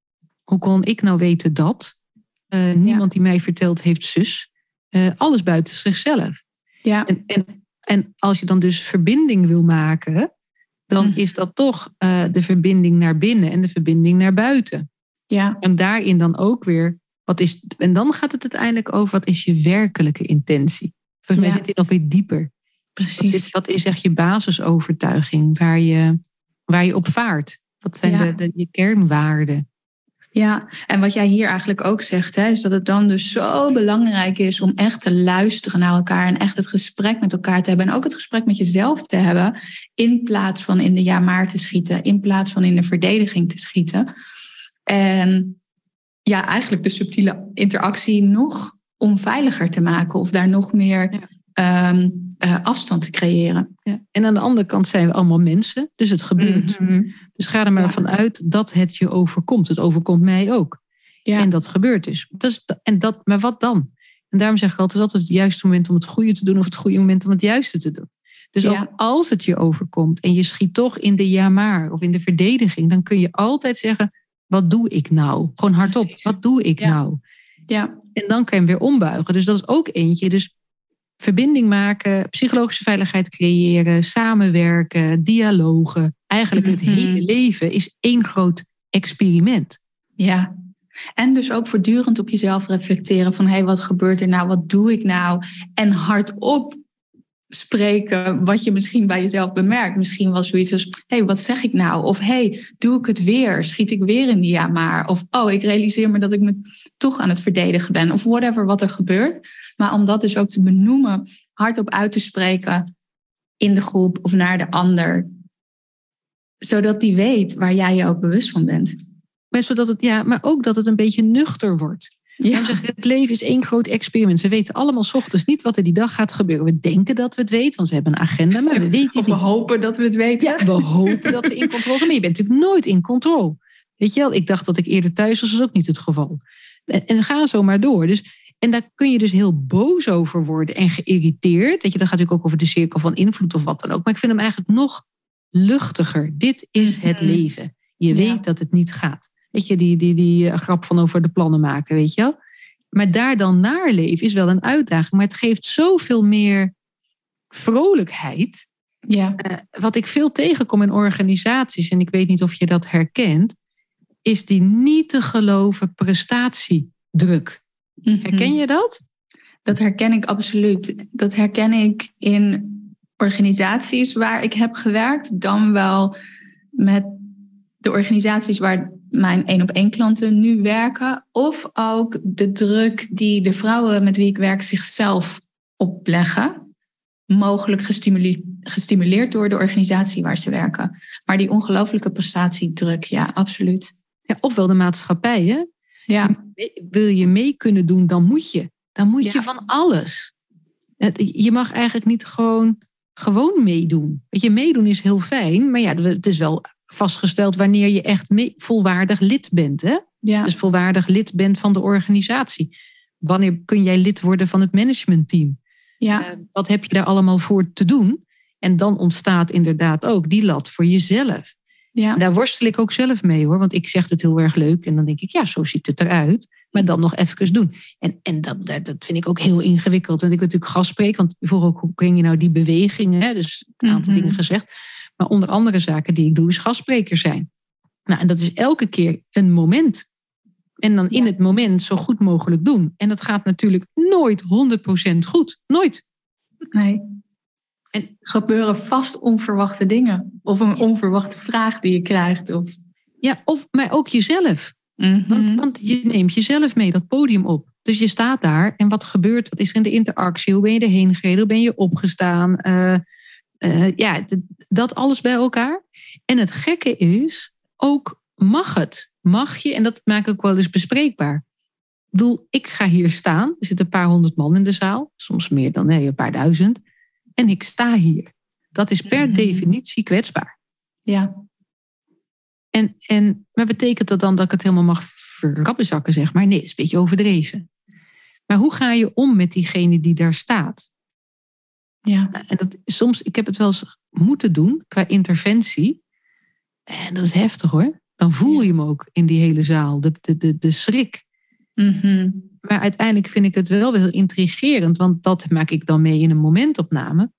Hoe kon ik nou weten dat? Eh, niemand die mij vertelt heeft zus. Eh, alles buiten zichzelf. Ja. En, en, en als je dan dus verbinding wil maken, dan Mhm. is dat toch eh, de verbinding naar binnen en de verbinding naar buiten. ja. En daarin dan ook weer, wat is, en dan gaat het uiteindelijk over wat is je werkelijke intentie. Volgens mij Ja. zit dit nog weer dieper. Wat, Precies. zit, wat is echt je basisovertuiging waar je, waar je op vaart? Wat zijn Ja. de, de, je kernwaarden? Ja, en wat jij hier eigenlijk ook zegt, hè, is dat het dan dus zo belangrijk is om echt te luisteren naar elkaar en echt het gesprek met elkaar te hebben en ook het gesprek met jezelf te hebben, in plaats van in de ja-maar te schieten, in plaats van in de verdediging te schieten. En ja, eigenlijk de subtiele interactie nog onveiliger te maken of daar nog meer Ja. Eh, afstand te creëren. Ja. En aan de andere kant zijn we allemaal mensen, dus het gebeurt. Mhm. Dus ga er maar Ja. vanuit dat het je overkomt. Het overkomt mij ook. Ja. En dat gebeurt dus. Dat is, en dat, maar wat dan? En daarom zeg ik altijd, altijd het juiste moment om het goede te doen of het goede moment om het juiste te doen. Dus Ja. ook als het je overkomt en je schiet toch in de ja maar of in de verdediging, dan kun je altijd zeggen, wat doe ik nou? Gewoon hardop, wat doe ik Ja. nou? ja, En dan kan je hem weer ombuigen. Dus dat is ook eentje. Dus verbinding maken, psychologische veiligheid creëren, samenwerken, dialogen. Eigenlijk het Mhm. hele leven is één groot experiment. Ja. En dus ook voortdurend op jezelf reflecteren van hé, hey, wat gebeurt er nou? Wat doe ik nou? En hardop spreken wat je misschien bij jezelf bemerkt. Misschien was zoiets als hé, hey, wat zeg ik nou? Of hé, hey, doe ik het weer? Schiet ik weer in die ja maar? Of oh, ik realiseer me dat ik me toch aan het verdedigen ben. Of whatever wat er gebeurt. Maar om dat dus ook te benoemen, hardop uit te spreken in de groep of naar de ander. Zodat die weet waar jij je ook bewust van bent. Maar, zodat het, ja, maar ook dat het een beetje nuchter wordt. Daarom zeg ik, het leven is één groot experiment. We weten allemaal 's ochtends niet wat er die dag gaat gebeuren. We denken dat we het weten, want we hebben een agenda, maar we weten Of het we niet. hopen dat we het weten. Ja, we hopen dat we in controle zijn, maar je bent natuurlijk nooit in controle. Weet je wel, ik dacht dat ik eerder thuis was, dat is ook niet het geval. En, en ga zo maar door. Dus, en daar kun je dus heel boos over worden en geïrriteerd. Weet je, dat gaat natuurlijk ook over de cirkel van invloed of wat dan ook. Maar ik vind hem eigenlijk nog luchtiger. Dit is het Mhm. leven. Je Ja. weet dat het niet gaat. Weet je, die, die, die eh, grap van over de plannen maken, weet je wel. Maar daar dan naar leven is wel een uitdaging. Maar het geeft zoveel meer vrolijkheid. Ja. Eh, wat ik veel tegenkom in organisaties, en ik weet niet of je dat herkent, is die niet te geloven prestatiedruk. Herken je dat? Mhm. Dat herken ik absoluut. Dat herken ik in organisaties waar ik heb gewerkt, dan wel met de organisaties waar mijn één op één klanten nu werken, of ook de druk die de vrouwen met wie ik werk zichzelf opleggen, mogelijk gestimuleerd, gestimuleerd door de organisatie waar ze werken. Maar die ongelooflijke prestatiedruk, ja, absoluut. Ja, ofwel de maatschappij. Hè? Ja, Wil je mee kunnen doen, dan moet je. Dan moet Ja. je van alles. Je mag eigenlijk niet gewoon, gewoon meedoen. Weet je, meedoen is heel fijn, maar ja, het is wel vastgesteld wanneer je echt volwaardig lid bent. Hè? ja, dus volwaardig lid bent van de organisatie. Wanneer kun jij lid worden van het managementteam? ja, Eh, wat heb je daar allemaal voor te doen? En dan ontstaat inderdaad ook die lat voor jezelf. ja. En daar worstel ik ook zelf mee hoor, want ik zeg het heel erg leuk en dan denk ik, ja, zo ziet het eruit. Maar dan nog even doen. En, en dat, dat, dat vind ik ook heel ingewikkeld. En ik ben natuurlijk gastspreker, want vroeg ook, hoe breng je nou die bewegingen? Hè? Dus een aantal Mhm. dingen gezegd. Maar onder andere zaken die ik doe, is gastspreker zijn. Nou, en dat is elke keer een moment. En dan in Ja. het moment zo goed mogelijk doen. En dat gaat natuurlijk nooit 100% goed. Nooit. Nee. En- En gebeuren vast onverwachte dingen. Of een onverwachte vraag die je krijgt. Of... Ja, of, maar ook jezelf. Mhm. Want, want je neemt jezelf mee dat podium op. Dus je staat daar en wat gebeurt? Wat is er in de interactie? Hoe ben je erheen gereden? Hoe ben je opgestaan? Eh, eh, ja, dat alles bij elkaar. En het gekke is, ook mag het. Mag je, en dat maak ik ook wel eens bespreekbaar. Ik bedoel, ik ga hier staan. Er zitten een paar honderd man in de zaal. Soms meer dan nee, een paar duizend. En ik sta hier. Dat is per Mhm. definitie kwetsbaar. Ja, En, en, maar betekent dat dan dat ik het helemaal mag verrabbezakken, zeg maar? Nee, dat is een beetje overdreven. Maar hoe ga je om met diegene die daar staat? Ja. En dat, soms, ik heb het wel eens moeten doen qua interventie. En dat is heftig hoor. Dan voel je hem ook in die hele zaal, de, de, de, de schrik. Mhm. Maar uiteindelijk vind ik het wel heel intrigerend, want dat maak ik dan mee in een momentopname.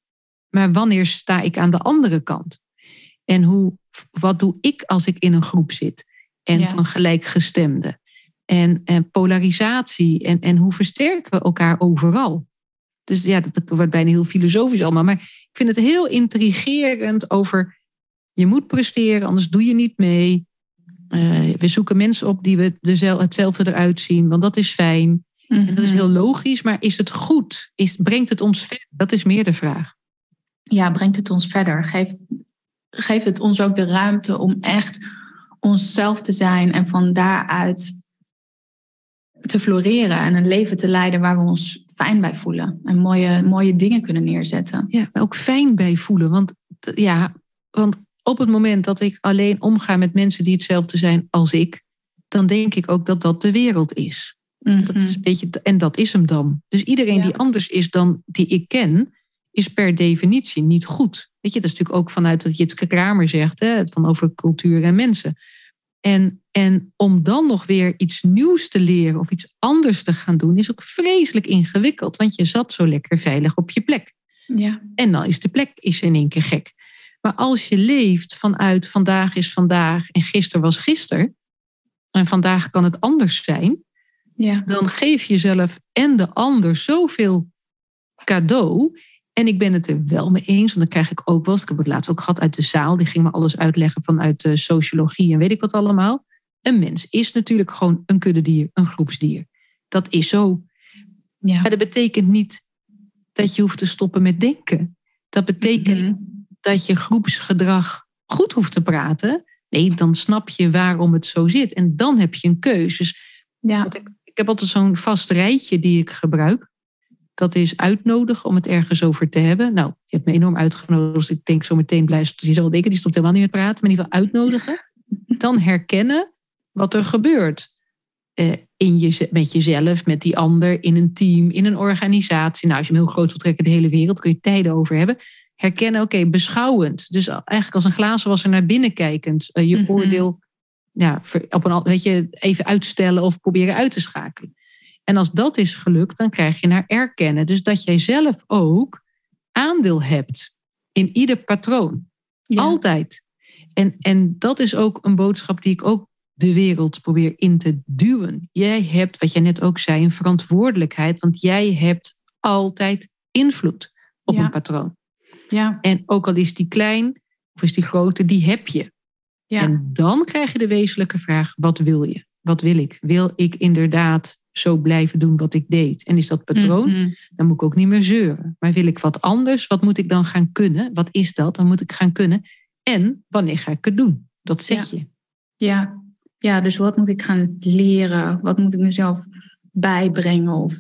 Maar wanneer sta ik aan de andere kant? En hoe, wat doe ik als ik in een groep zit? En Ja. van gelijkgestemden? En, en polarisatie? En, en hoe versterken we elkaar overal? Dus ja, dat wordt bijna heel filosofisch allemaal. Maar ik vind het heel intrigerend over... je moet presteren, anders doe je niet mee. Eh, we zoeken mensen op die we dezel- hetzelfde eruit zien, want dat is fijn. En dat is heel logisch, maar is het goed? Is, brengt het ons verder? Dat is meer de vraag. ja, brengt het ons verder? Geeft, geeft het ons ook de ruimte om echt onszelf te zijn en van daaruit te floreren en een leven te leiden waar we ons fijn bij voelen en mooie, mooie dingen kunnen neerzetten? Ja, ook fijn bij voelen. Want, ja, want op het moment dat ik alleen omga met mensen die hetzelfde zijn als ik, dan denk ik ook dat dat de wereld is. Dat is een beetje, en dat is hem dan. Dus iedereen Mhm. Ja. die anders is dan die ik ken, is per definitie niet goed. Weet je, dat is natuurlijk ook vanuit wat Jitske Kramer zegt, hè, van over cultuur en mensen. En, en om dan nog weer iets nieuws te leren of iets anders te gaan doen, is ook vreselijk ingewikkeld. Want je zat zo lekker veilig op je plek. Ja, En dan is de plek is in één keer gek. Maar als je leeft vanuit vandaag is vandaag en gisteren was gisteren. En vandaag kan het anders zijn ja, dan geef je jezelf en de ander zoveel cadeau. En ik ben het er wel mee eens, want dan krijg ik ook wel eens, ik heb het laatst ook gehad uit de zaal, die ging me alles uitleggen vanuit de sociologie en weet ik wat allemaal. Een mens is natuurlijk gewoon een kuddedier, een groepsdier. Dat is zo. ja. Maar dat betekent niet dat je hoeft te stoppen met denken. Dat betekent Mhm. dat je groepsgedrag goed hoeft te praten. Nee, dan snap je waarom het zo zit. En dan heb je een keuze. Dus Ja, ik, ik heb altijd zo'n vast rijtje die ik gebruik. Dat is uitnodigen om het ergens over te hebben. Nou, je hebt me enorm uitgenodigd. Dus ik denk zo meteen blijft. Zal wel denken, die stopt helemaal niet met praten. Maar in ieder geval uitnodigen. Dan herkennen wat er gebeurt. Eh, in je, met jezelf, met die ander, in een team, in een organisatie. Nou, als je hem heel groot wilt trekken, de hele wereld, kun je tijden over hebben. Herkennen, oké, beschouwend. Dus eigenlijk als een glazenwasser naar binnen kijkend. Eh, je Mhm. oordeel ja, op een, al- weet je, even uitstellen of proberen uit te schakelen. En als dat is gelukt, dan krijg je naar erkennen. Dus dat jij zelf ook aandeel hebt in ieder patroon. ja. Altijd. En, en dat is ook een boodschap die ik ook de wereld probeer in te duwen. Jij hebt, wat jij net ook zei, een verantwoordelijkheid, want jij hebt altijd invloed op Ja. een patroon. ja, En ook al is die klein of is die grote, die heb je. ja. En dan krijg je de wezenlijke vraag: wat wil je? Wat wil ik? Wil ik inderdaad zo blijven doen wat ik deed? En is dat patroon? Mhm. Dan moet ik ook niet meer zeuren. Maar wil ik wat anders? Wat moet ik dan gaan kunnen? Wat is dat? Dan moet ik gaan kunnen. En wanneer ga ik het doen? Dat zeg je. Ja. ja, dus wat moet ik gaan leren? Wat moet ik mezelf bijbrengen of...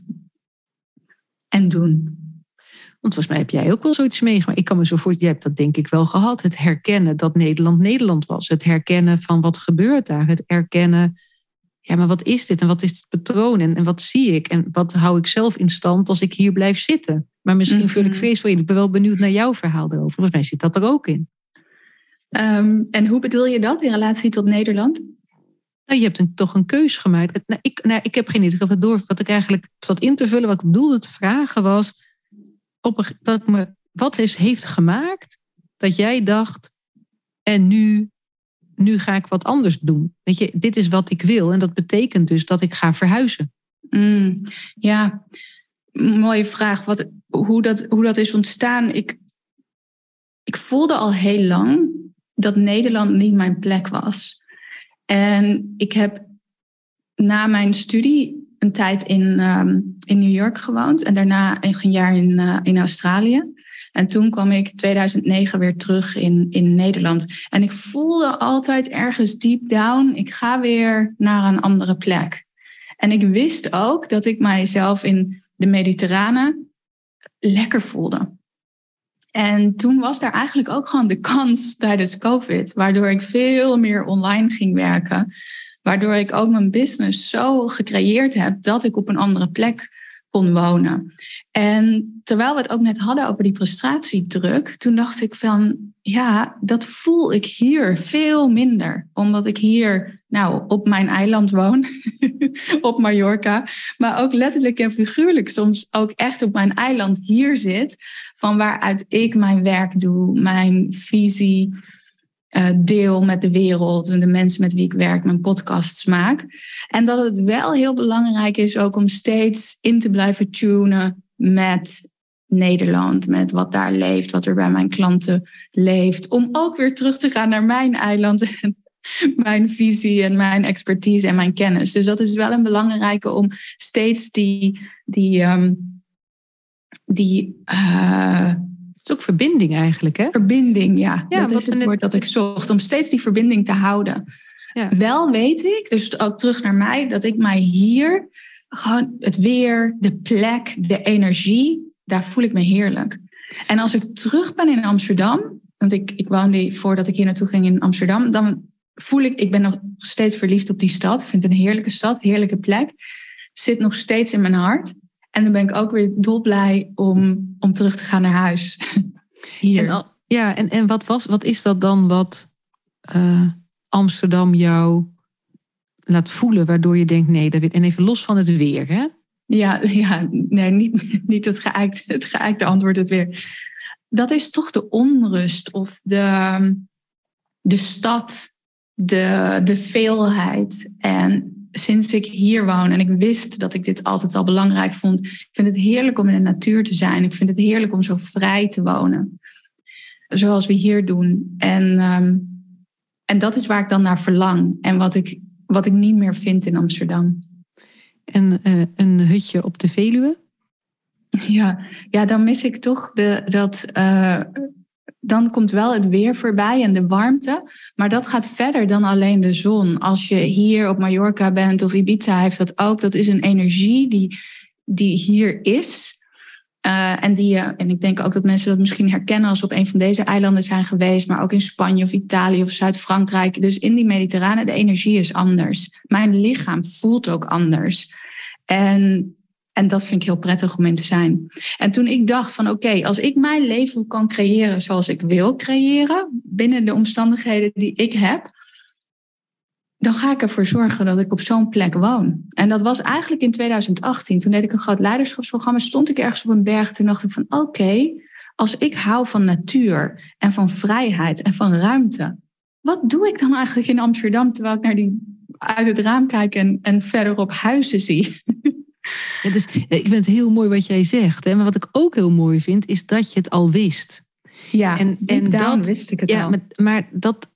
en doen? Want volgens mij heb jij ook wel zoiets meegemaakt. Ik kan me zo voor, jij hebt dat denk ik wel gehad. Het herkennen dat Nederland Nederland was. Het herkennen van wat gebeurt daar. Het erkennen, ja, maar wat is dit? En wat is het patroon? En, en wat zie ik? En wat hou ik zelf in stand als ik hier blijf zitten? Maar misschien vul ik Mhm. vrees voor je. Ik ben wel benieuwd naar jouw verhaal erover. Volgens mij zit dat er ook in. Ehm, en hoe bedoel je dat in relatie tot Nederland? Nou, je hebt een, toch een keus gemaakt. Nou, ik, nou, ik heb geen idee. Het door. Wat ik eigenlijk zat in te vullen, wat ik bedoelde te vragen was... Op een, dat ik me, wat is, heeft gemaakt dat jij dacht... en nu, nu ga ik wat anders doen. Weet je, dit is wat ik wil. En dat betekent dus dat ik ga verhuizen. Mm, ja, mooie vraag. Wat, hoe, dat, hoe dat is ontstaan. Ik, ik voelde al heel lang dat Nederland niet mijn plek was. En ik heb na mijn studie een tijd in, ehm, in New York gewoond. En daarna een jaar in, eh, in Australië. En toen kwam ik 2009 weer terug in, in Nederland. En ik voelde altijd ergens deep down, ik ga weer naar een andere plek. En ik wist ook dat ik mijzelf in de Mediterrane lekker voelde. En toen was daar eigenlijk ook gewoon de kans tijdens COVID, waardoor ik veel meer online ging werken. Waardoor ik ook mijn business zo gecreëerd heb dat ik op een andere plek kon wonen. En terwijl we het ook net hadden over die frustratiedruk, toen dacht ik van, ja, dat voel ik hier veel minder. Omdat ik hier, nou, op mijn eiland woon, op Mallorca, maar ook letterlijk en figuurlijk soms ook echt op mijn eiland hier zit, van waaruit ik mijn werk doe, mijn visie uh, deel met de wereld en de mensen met wie ik werk, mijn podcasts maak. En dat het wel heel belangrijk is ook om steeds in te blijven tunen met Nederland, met wat daar leeft, wat er bij mijn klanten leeft. Om ook weer terug te gaan naar mijn eiland en mijn visie en mijn expertise en mijn kennis. Dus dat is wel een belangrijke om steeds die, die, um, die uh, is ook verbinding eigenlijk, hè? Verbinding, ja. ja dat is het woord dat ik zocht. Om steeds die verbinding te houden. Ja. Wel weet ik, dus ook terug naar mij, dat ik mij hier gewoon het weer, de plek, de energie, daar voel ik me heerlijk. En als ik terug ben in Amsterdam, want ik, ik woonde voordat ik hier naartoe ging in Amsterdam, dan voel ik, ik ben nog steeds verliefd op die stad. Ik vind het een heerlijke stad, heerlijke plek. Zit nog steeds in mijn hart. En dan ben ik ook weer dolblij om, om terug te gaan naar huis. Hier. En, ja, en, en wat, was, wat is dat dan wat uh, Amsterdam jou laat voelen, waardoor je denkt, nee, dat en even los van het weer, hè? Ja, ja nee, niet, niet het, geëikte, het geëikte antwoord, het weer. Dat is toch de onrust of de, de stad, de, de veelheid. En sinds ik hier woon en ik wist dat ik dit altijd al belangrijk vond, ik vind het heerlijk om in de natuur te zijn. Ik vind het heerlijk om zo vrij te wonen. Zoals we hier doen. En, um, en dat is waar ik dan naar verlang. En wat ik, wat ik niet meer vind in Amsterdam. En uh, een hutje op de Veluwe? Ja, ja dan mis ik toch de, dat, uh, dan komt wel het weer voorbij en de warmte. Maar dat gaat verder dan alleen de zon. Als je hier op Mallorca bent of Ibiza heeft dat ook. Dat is een energie die, die hier is. Uh, en, die, en ik denk ook dat mensen dat misschien herkennen als ze op een van deze eilanden zijn geweest, maar ook in Spanje of Italië of Zuid-Frankrijk. Dus in die Mediterrane, de energie is anders. Mijn lichaam voelt ook anders. En en dat vind ik heel prettig om in te zijn. En toen ik dacht van oké, als ik mijn leven kan creëren zoals ik wil creëren, binnen de omstandigheden die ik heb, dan ga ik ervoor zorgen dat ik op zo'n plek woon. En dat was eigenlijk in 2018. Toen deed ik een groot leiderschapsprogramma, stond ik ergens op een berg. Toen dacht ik van oké, als ik hou van natuur en van vrijheid en van ruimte, wat doe ik dan eigenlijk in Amsterdam terwijl ik naar die uit het raam kijk en, en verderop huizen zie? Ja, dus, ik vind het heel mooi wat jij zegt. Hè? Maar wat ik ook heel mooi vind, is dat je het al wist. Ja, en, en dat wist ik het ja, al. Maar, maar dat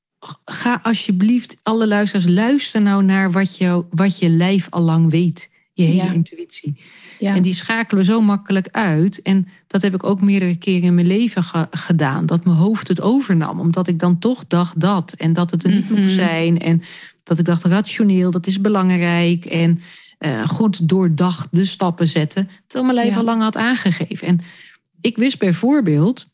ga alsjeblieft, alle luisteraars, luister nou naar wat, jou, wat je lijf al lang weet. Je hele intuïtie. Ja. En die schakelen zo makkelijk uit. En dat heb ik ook meerdere keren in mijn leven gedaan. Dat mijn hoofd het overnam. Omdat ik dan toch dacht dat. En dat het er niet mm moest zijn. En dat ik dacht rationeel, dat is belangrijk. En uh, goed doordacht de stappen zetten. Terwijl mijn lijf al lang had aangegeven. En ik wist bijvoorbeeld,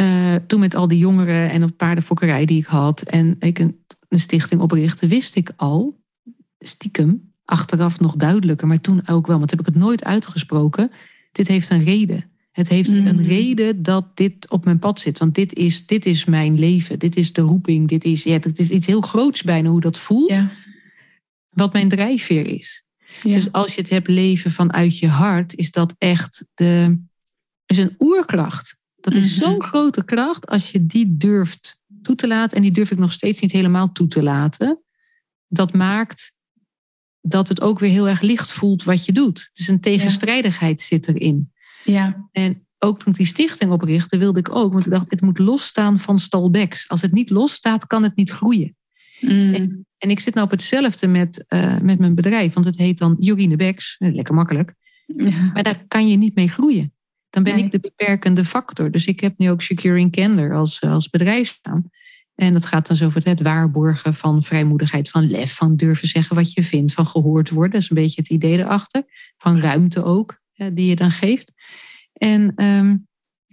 uh, toen met al die jongeren en op paardenfokkerij die ik had. En ik een, een stichting oprichtte, wist ik al, stiekem, achteraf nog duidelijker. Maar toen ook wel, want heb ik het nooit uitgesproken. Dit heeft een reden. Het heeft een mm. reden dat dit op mijn pad zit. Want dit is, dit is mijn leven. Dit is de roeping. Dit is, ja, dit is iets heel groots bijna hoe dat voelt. Ja. Wat mijn drijfveer is. Dus als je het hebt leven vanuit je hart, is dat echt de, is een oerkracht. Dat is zo'n mhm. grote kracht als je die durft toe te laten. En die durf ik nog steeds niet helemaal toe te laten. Dat maakt dat het ook weer heel erg licht voelt wat je doet. Dus een tegenstrijdigheid zit erin. Ja. En ook toen ik die stichting oprichtte, wilde ik ook, want ik dacht, het moet losstaan van stalbacks. Als het niet losstaat, kan het niet groeien. Mm. En, ik zit nou op hetzelfde met, uh, met mijn bedrijf, want het heet dan Jorine Beks. Eh, lekker makkelijk. Ja. Maar daar kan je niet mee groeien. Dan ben ik de beperkende factor. Dus ik heb nu ook Securing Candor als, als bedrijfsnaam. En dat gaat dan zo over het waarborgen van vrijmoedigheid, van lef, van durven zeggen wat je vindt, van gehoord worden. Dat is een beetje het idee erachter. Van ruimte ook, die je dan geeft. En um,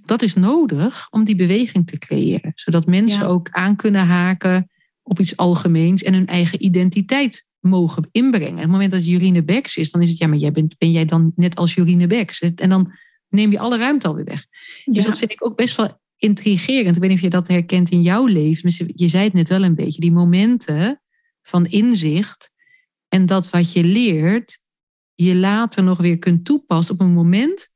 dat is nodig om die beweging te creëren. Zodat mensen ook aan kunnen haken op iets algemeens en hun eigen identiteit mogen inbrengen. Op het moment dat Jurine Beks is, dan is het ja, maar jij bent, ben jij dan net als Jurine Beks? En dan neem je alle ruimte alweer weg. Dus dat vind ik ook best wel intrigerend. Ik weet niet of je dat herkent in jouw leven. Je zei het net wel een beetje, die momenten van inzicht en dat wat je leert, je later nog weer kunt toepassen op een moment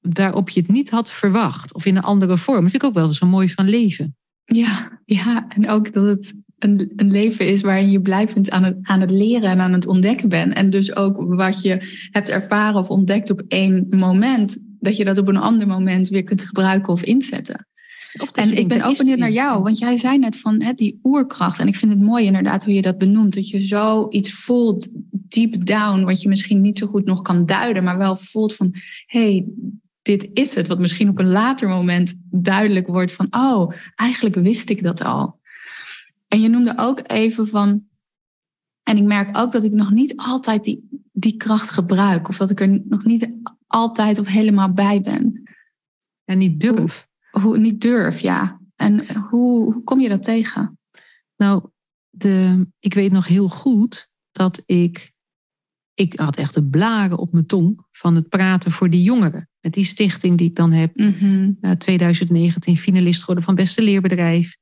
waarop je het niet had verwacht of in een andere vorm. Dat vind ik ook wel zo mooi van leven. Ja, ja, en ook dat het een, een leven is waarin je blijvend aan het, aan het leren en aan het ontdekken bent. En dus ook wat je hebt ervaren of ontdekt op één moment, dat je dat op een ander moment weer kunt gebruiken of inzetten. Of en ik ben ook benieuwd naar jou, want jij zei net van hè, die oerkracht. En ik vind het mooi inderdaad hoe je dat benoemt. Dat je zo iets voelt, deep down, wat je misschien niet zo goed nog kan duiden, maar wel voelt van hé, hey, dit is het. Wat misschien op een later moment duidelijk wordt van oh, eigenlijk wist ik dat al. En je noemde ook even van, en ik merk ook dat ik nog niet altijd die, die kracht gebruik. Of dat ik er nog niet altijd of helemaal bij ben. En niet durf. Hoe, hoe niet durf, ja. En hoe, hoe kom je dat tegen? Nou, de, ik weet nog heel goed dat ik. Ik had echt de blaren op mijn tong van het praten voor die jongeren. Met die stichting die ik dan heb. Mm 2019 finalist geworden van Beste Leerbedrijf.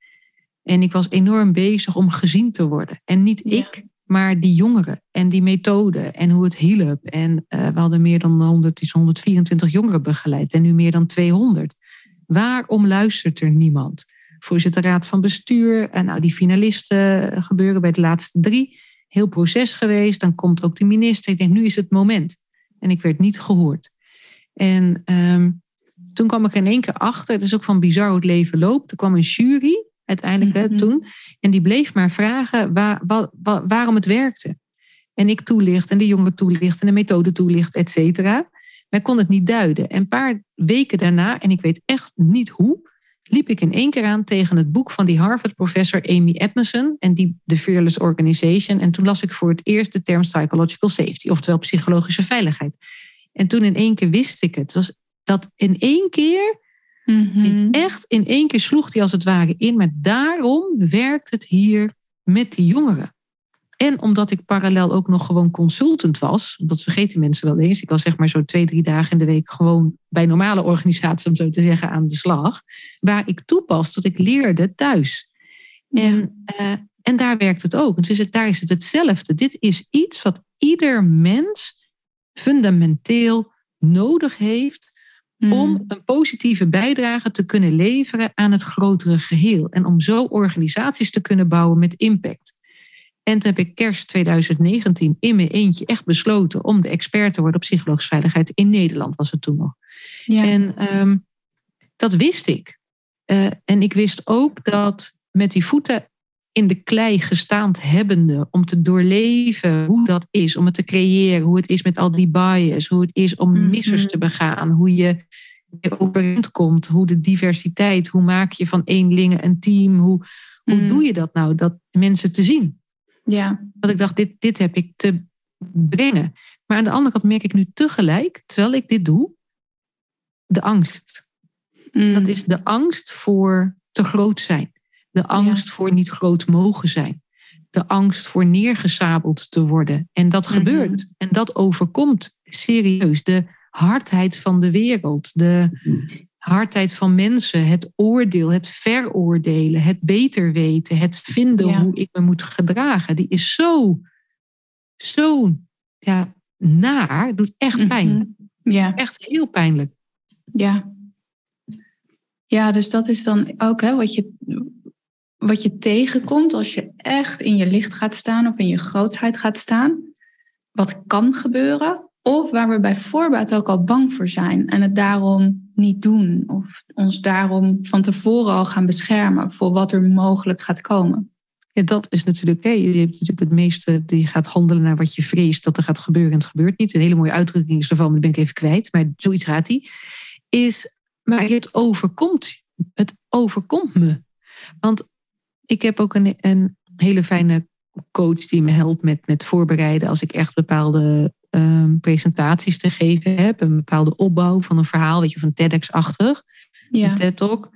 En ik was enorm bezig om gezien te worden. En niet ik, maar die jongeren en die methode en hoe het hielp. En uh, we hadden meer dan 100, 124 jongeren begeleid en nu meer dan 200. Waarom luistert er niemand? Voorzitter Raad van Bestuur, en nou, die finalisten gebeuren bij de laatste drie. Heel proces geweest, dan komt ook de minister. Ik denk, nu is het moment. En ik werd niet gehoord. En um, toen kwam ik in één keer achter, het is ook van bizar hoe het leven loopt. Er kwam een jury uiteindelijk mm toen. En die bleef maar vragen waar, waar, waarom het werkte. En ik toelicht en de jongen toelicht en de methode toelicht, et cetera. Maar ik kon het niet duiden. En een paar weken daarna, en ik weet echt niet hoe, liep ik in één keer aan tegen het boek van die Harvard-professor Amy Edmondson en die The Fearless Organization. En toen las ik voor het eerst de term psychological safety, oftewel psychologische veiligheid. En toen in één keer wist ik het. was dat in één keer Mm Echt in één keer sloeg hij als het ware in. Maar daarom werkt het hier met die jongeren. En omdat ik parallel ook nog gewoon consultant was, dat vergeten mensen wel eens. Ik was zeg maar zo twee, drie dagen in de week gewoon bij normale organisaties, om zo te zeggen, aan de slag. Waar ik toepas dat ik leerde thuis. En, uh, en daar werkt het ook. Dus daar is het hetzelfde. Dit is iets wat ieder mens fundamenteel nodig heeft om hmm. een positieve bijdrage te kunnen leveren aan het grotere geheel. En om zo organisaties te kunnen bouwen met impact. En toen heb ik kerst 2019 in mijn eentje echt besloten om de expert te worden op psychologische veiligheid in Nederland, was het toen nog. Ja. En ehm, dat wist ik. Uh, en ik wist ook dat met die voeten in de klei gestaand hebbende om te doorleven hoe dat is, om het te creëren, hoe het is met al die bias, hoe het is om mhm. missers te begaan, hoe je overeind komt, hoe de diversiteit, hoe maak je van eenlingen een team, hoe, hoe mhm. doe je dat nou, dat mensen te zien. Ja. Dat ik dacht, dit, dit heb ik te brengen. Maar aan de andere kant merk ik nu tegelijk, terwijl ik dit doe, de angst. Mhm. Dat is de angst voor te groot zijn. De angst voor niet groot mogen zijn. De angst voor neergesabeld te worden. En dat mhm. gebeurt. En dat overkomt serieus. De hardheid van de wereld. De hardheid van mensen. Het oordeel, het veroordelen. Het beter weten. Het vinden hoe ik me moet gedragen. Die is zo, zo ja, naar. Doet echt mhm. pijn. Ja. Echt heel pijnlijk. Ja. Ja, dus dat is dan ook hè, wat je wat je tegenkomt als je echt in je licht gaat staan of in je grootheid gaat staan. Wat kan gebeuren. Of waar we bij voorbaat ook al bang voor zijn en het daarom niet doen. Of ons daarom van tevoren al gaan beschermen voor wat er mogelijk gaat komen. Ja, dat is natuurlijk, hè, je hebt natuurlijk het meeste, die gaat handelen naar wat je vreest dat er gaat gebeuren en het gebeurt niet. Een hele mooie uitdrukking is ervan, maar ben ik even kwijt, maar zoiets gaat die. Is, maar het overkomt, het overkomt me. Want ik heb ook een, een hele fijne coach die me helpt met, met voorbereiden als ik echt bepaalde um, presentaties te geven heb. Een bepaalde opbouw van een verhaal, weet je, van TEDx-achtig. ja. een TED Talk.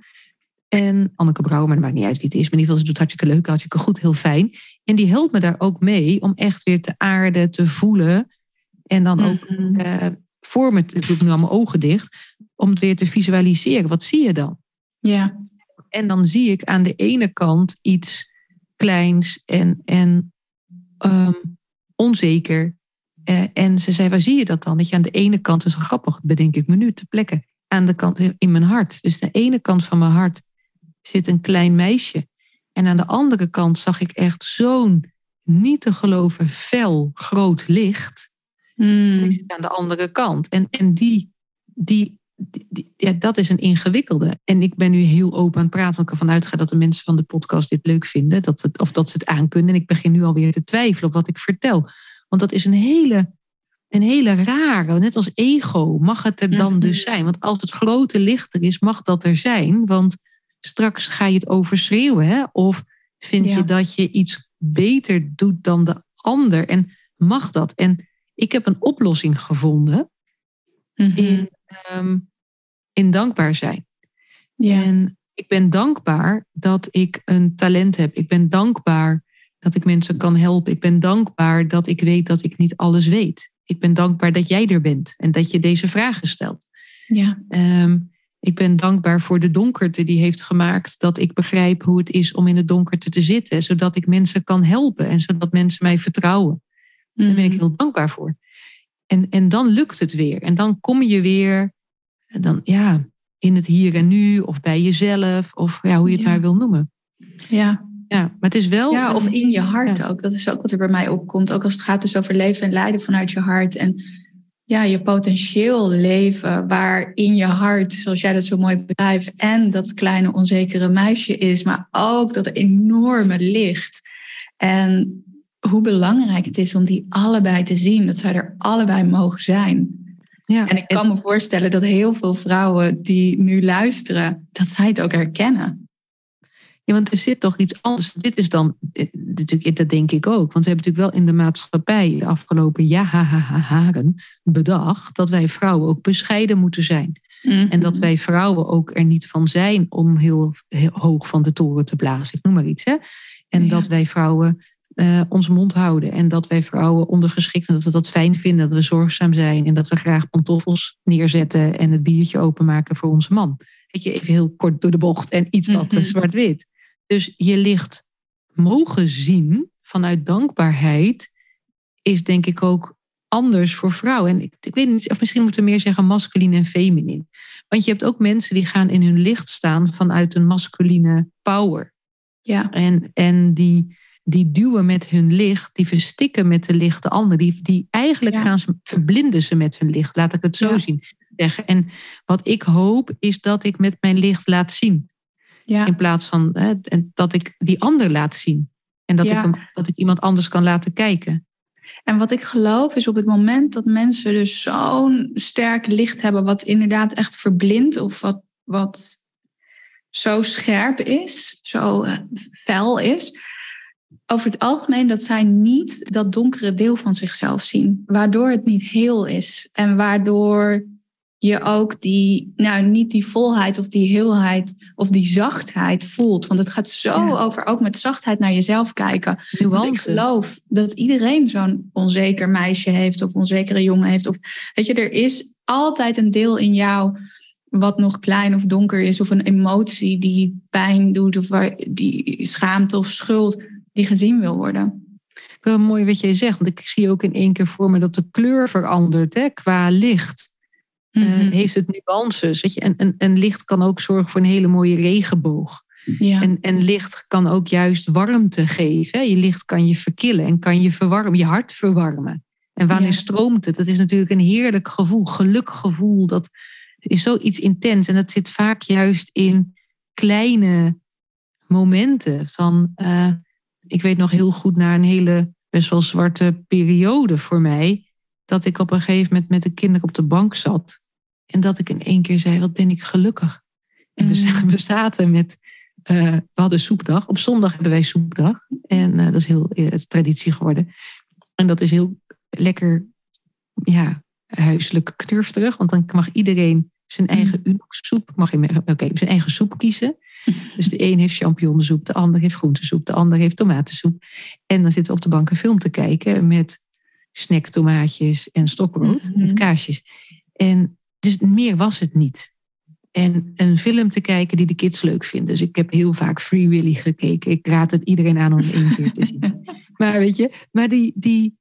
En Anneke Brouwer, maar dat maakt niet uit wie het is. Maar in ieder geval, ze doet hartstikke leuk, hartstikke goed, heel fijn. En die helpt me daar ook mee om echt weer te aarden, te voelen. En dan ook mm voor me, ik doe nu al mijn ogen dicht, om het weer te visualiseren. Wat zie je dan? Ja. En dan zie ik aan de ene kant iets kleins en, en ehm, onzeker. Uh, en ze zei, waar zie je dat dan? Dat je aan de ene kant, is grappig, bedenk ik me nu te plekken. Aan de kant in mijn hart. Dus de ene kant van mijn hart zit een klein meisje. En aan de andere kant zag ik echt zo'n niet te geloven fel groot licht. Mm. Die zit aan de andere kant. En, en die, die, die, ja, dat is een ingewikkelde. En ik ben nu heel open aan het praten, want ik ervan uitga dat de mensen van de podcast dit leuk vinden. Dat het, of dat ze het aankunnen. En ik begin nu alweer te twijfelen op wat ik vertel. Want dat is een hele, een hele rare, net als ego, mag het er dan dus mhm. zijn. Want als het grote licht er is, mag dat er zijn. Want straks ga je het overschreeuwen. Hè? Of vind je dat je iets beter doet dan de ander? En mag dat? En ik heb een oplossing gevonden mhm. in, ehm, in dankbaar zijn. Ja. En ik ben dankbaar dat ik een talent heb. Ik ben dankbaar dat ik mensen kan helpen. Ik ben dankbaar dat ik weet dat ik niet alles weet. Ik ben dankbaar dat jij er bent en dat je deze vragen stelt. Ja. Ehm, ik ben dankbaar voor de donkerte die heeft gemaakt dat ik begrijp hoe het is om in het donkerte te zitten, zodat ik mensen kan helpen en zodat mensen mij vertrouwen. Daar ben ik mhm. heel dankbaar voor. En, en dan lukt het weer. En dan kom je weer dan, ja, in het hier en nu of bij jezelf of ja, hoe je het maar wil noemen. Ja. Ja, maar het is wel. Ja, of in je hart ook. Dat is ook wat er bij mij opkomt. Ook als het gaat dus over leven en lijden vanuit je hart. En ja, je potentieel leven waar in je hart, zoals jij dat zo mooi bedrijft, en dat kleine onzekere meisje is, maar ook dat enorme licht. En hoe belangrijk het is om die allebei te zien, dat zij er allebei mogen zijn. Ja, en ik kan me voorstellen dat heel veel vrouwen die nu luisteren, dat zij het ook herkennen. Ja, want er zit toch iets anders. Dit is dan, natuurlijk, dat denk ik ook. Want we hebben natuurlijk wel in de maatschappij de afgelopen jaren bedacht dat wij vrouwen ook bescheiden moeten zijn. Mhm. En dat wij vrouwen ook er niet van zijn om heel, hoog van de toren te blazen. Ik noem maar iets. Hè? En dat wij vrouwen uh, onze mond houden. En dat wij vrouwen ondergeschikt zijn, dat we dat fijn vinden, dat we zorgzaam zijn en dat we graag pantoffels neerzetten en het biertje openmaken voor onze man. Weet je, even heel kort door de bocht en iets wat mm zwart-wit. Dus je licht mogen zien vanuit dankbaarheid is denk ik ook anders voor vrouwen. En ik, ik weet niet, of misschien moeten we meer zeggen masculin en feminin. Want je hebt ook mensen die gaan in hun licht staan vanuit een masculine power. Ja. En, en die, die duwen met hun licht, die verstikken met de licht de ander. Die, die eigenlijk gaan ze, verblinden ze met hun licht, laat ik het zo zien. Zeggen. En wat ik hoop is dat ik met mijn licht laat zien. Ja. In plaats van hè, dat ik die ander laat zien. En dat, ik hem, dat ik iemand anders kan laten kijken. En wat ik geloof is op het moment dat mensen dus zo'n sterk licht hebben, wat inderdaad echt verblindt of wat, wat zo scherp is, zo uh, fel is, over het algemeen dat zij niet dat donkere deel van zichzelf zien, waardoor het niet heel is en waardoor je ook die, nou niet die volheid of die heelheid of die zachtheid voelt. Want het gaat zo over ook met zachtheid naar jezelf kijken. Want ik geloof dat iedereen zo'n onzeker meisje heeft of onzekere jongen heeft. Of weet je, er is altijd een deel in jou wat nog klein of donker is, of een emotie die pijn doet, of waar, die schaamte of schuld die gezien wil worden. Wel mooi wat jij zegt, want ik zie ook in één keer voor me dat de kleur verandert hè, qua licht. Mm heeft het nuances. Weet je? En, en, en licht kan ook zorgen voor een hele mooie regenboog. Ja. En, en licht kan ook juist warmte geven. Je licht kan je verkillen en kan je verwarmen, je hart verwarmen. En wanneer stroomt het? Dat is natuurlijk een heerlijk gevoel, gelukgevoel. Dat is zoiets intens. En dat zit vaak juist in kleine momenten. Van, uh, ik weet nog heel goed na een hele best wel zwarte periode voor mij. Dat ik op een gegeven moment met de kinderen op de bank zat. En dat ik in één keer zei, wat ben ik gelukkig. En we, mm. zaten met, uh, we hadden soepdag. Op zondag hebben wij soepdag. En uh, dat is heel uh, traditie geworden. En dat is heel lekker, ja, huiselijk knurfterig. Want dan mag iedereen zijn eigen mm. soep. Mag je oké, okay, zijn eigen soep kiezen. Dus de een heeft champignonsoep, de ander heeft groentesoep, de ander heeft tomatensoep. En dan zitten we op de bank een film te kijken met snacktomaatjes en stokbrood, mm-hmm. met kaasjes. En dus meer was het niet. En een film te kijken die de kids leuk vinden. Dus ik heb heel vaak Free Willy gekeken. Ik raad het iedereen aan om één keer te zien. Maar weet je, maar die, die,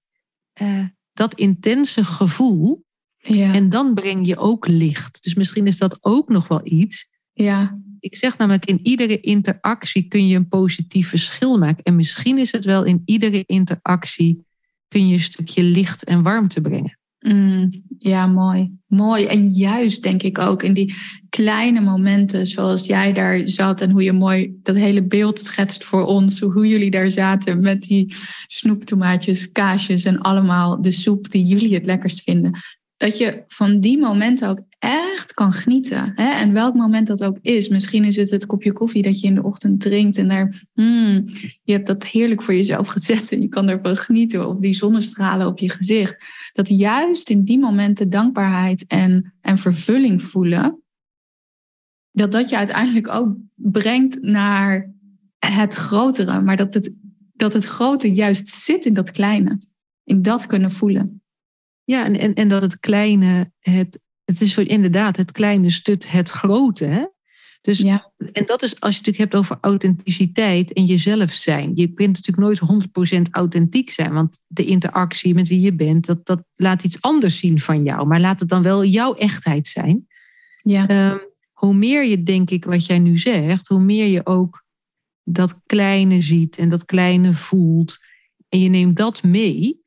uh, dat intense gevoel. Ja. En dan breng je ook licht. Dus misschien is dat ook nog wel iets. Ja. Ik zeg namelijk, in iedere interactie kun je een positief verschil maken. En misschien is het wel in iedere interactie kun je een stukje licht en warmte brengen. Mm, ja, mooi. Mooi. En juist denk ik ook in die kleine momenten zoals jij daar zat en hoe je mooi dat hele beeld schetst voor ons, hoe jullie daar zaten met die snoeptomaatjes, kaasjes en allemaal de soep die jullie het lekkerst vinden. Dat je van die momenten ook echt kan genieten. Hè? En welk moment dat ook is. Misschien is het het kopje koffie dat je in de ochtend drinkt en daar, hmm, je hebt dat heerlijk voor jezelf gezet en je kan ervan genieten. Of die zonnestralen op je gezicht. Dat juist in die momenten dankbaarheid en, en vervulling voelen, dat dat je uiteindelijk ook brengt naar het grotere. Maar dat het, dat het grote juist zit in dat kleine. In dat kunnen voelen. Ja, en, en, en dat het kleine het het is inderdaad het kleine stut het grote. Hè? Dus, ja. En dat is als je het natuurlijk hebt over authenticiteit en jezelf zijn. Je kunt natuurlijk nooit 100% authentiek zijn, want de interactie met wie je bent, dat, dat laat iets anders zien van jou. Maar laat het dan wel jouw echtheid zijn. Ja. Um, hoe meer je, denk ik, wat jij nu zegt, hoe meer je ook dat kleine ziet en dat kleine voelt. En je neemt dat mee.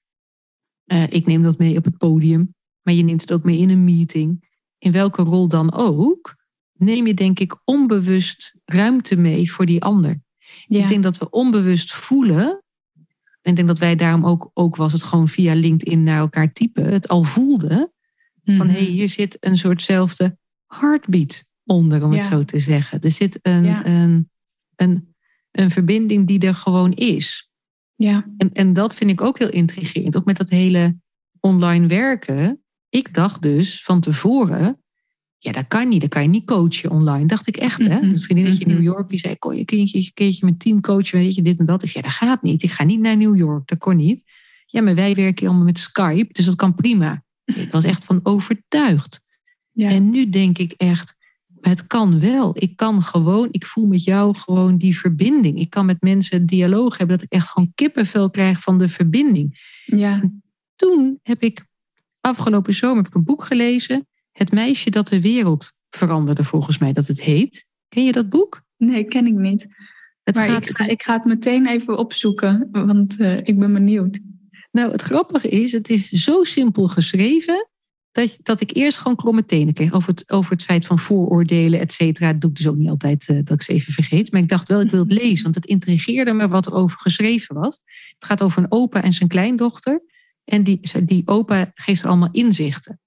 Uh, ik neem dat mee op het podium maar je neemt het ook mee in een meeting. In welke rol dan ook, neem je denk ik onbewust ruimte mee voor die ander. Ik denk dat we onbewust voelen, en ik denk dat wij daarom ook, ook was het gewoon via LinkedIn naar elkaar typen, het al voelden, van hé, mhm. hey, hier zit een soortzelfde heartbeat onder, om het zo te zeggen. Er zit een, een, een, een verbinding die er gewoon is. Ja. En, en dat vind ik ook heel intrigerend. Ook met dat hele online werken ik dacht dus van tevoren, ja, dat kan niet. Dat kan je niet coachen online. Dacht ik echt, hè? Een vriendinnetje in New York die zei, kon je, een keertje met team coachen, weet je, dit en dat. Ik zei, dat gaat niet. Ik ga niet naar New York. Dat kon niet. Ja, maar wij werken allemaal met Skype, dus dat kan prima. Ik was echt van overtuigd. Ja. En nu denk ik echt, het kan wel. Ik kan gewoon, ik voel met jou gewoon die verbinding. Ik kan met mensen dialoog hebben, dat ik echt gewoon kippenvel krijg van de verbinding. Ja. toen heb ik Afgelopen zomer heb ik een boek gelezen. Het meisje dat de wereld veranderde, volgens mij dat het heet. Ken je dat boek? Nee, ken ik niet. Het maar gaat, ik, ga, ik ga het meteen even opzoeken, want uh, ik ben benieuwd. Nou, het grappige is, het is zo simpel geschreven dat, dat ik eerst gewoon kromme tenen kreeg over het, over het feit van vooroordelen, et cetera. Dat doe ik dus ook niet altijd uh, dat ik ze even vergeet. Maar ik dacht wel, ik wil het lezen, want het intrigeerde me wat er over geschreven was. Het gaat over een opa en zijn kleindochter. En die, die opa geeft er allemaal inzichten.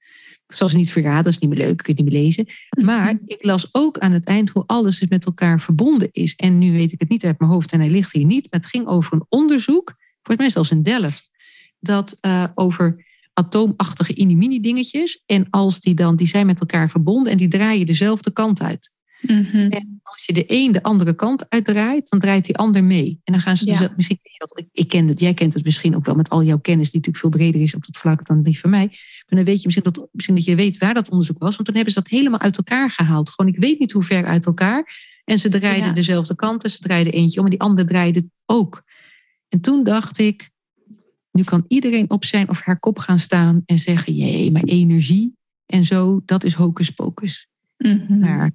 Ze niet verraden, dat is niet meer leuk, kun je niet meer lezen. Maar mhm. ik las ook aan het eind hoe alles dus met elkaar verbonden is. En nu weet ik het niet uit mijn hoofd en hij ligt hier niet. Maar het ging over een onderzoek, volgens mij zelfs in Delft, dat uh, over atoomachtige inimini dingetjes. En als die dan, die zijn met elkaar verbonden en die draaien dezelfde kant uit. Mhm. En als je de een de andere kant uitdraait, dan draait die ander mee. En dan gaan ze dus, misschien, ik, ik ken het, jij kent het misschien ook wel met al jouw kennis, die natuurlijk veel breder is op dat vlak dan die van mij. Maar dan weet je misschien dat, misschien dat je weet waar dat onderzoek was, want toen hebben ze dat helemaal uit elkaar gehaald. Gewoon, ik weet niet hoe ver uit elkaar. En ze draaiden dezelfde kant en ze draaiden eentje om en die andere draaide ook. En toen dacht ik, nu kan iedereen op zijn of haar kop gaan staan en zeggen, jee, maar energie en zo, dat is hocus pocus. Mm Maar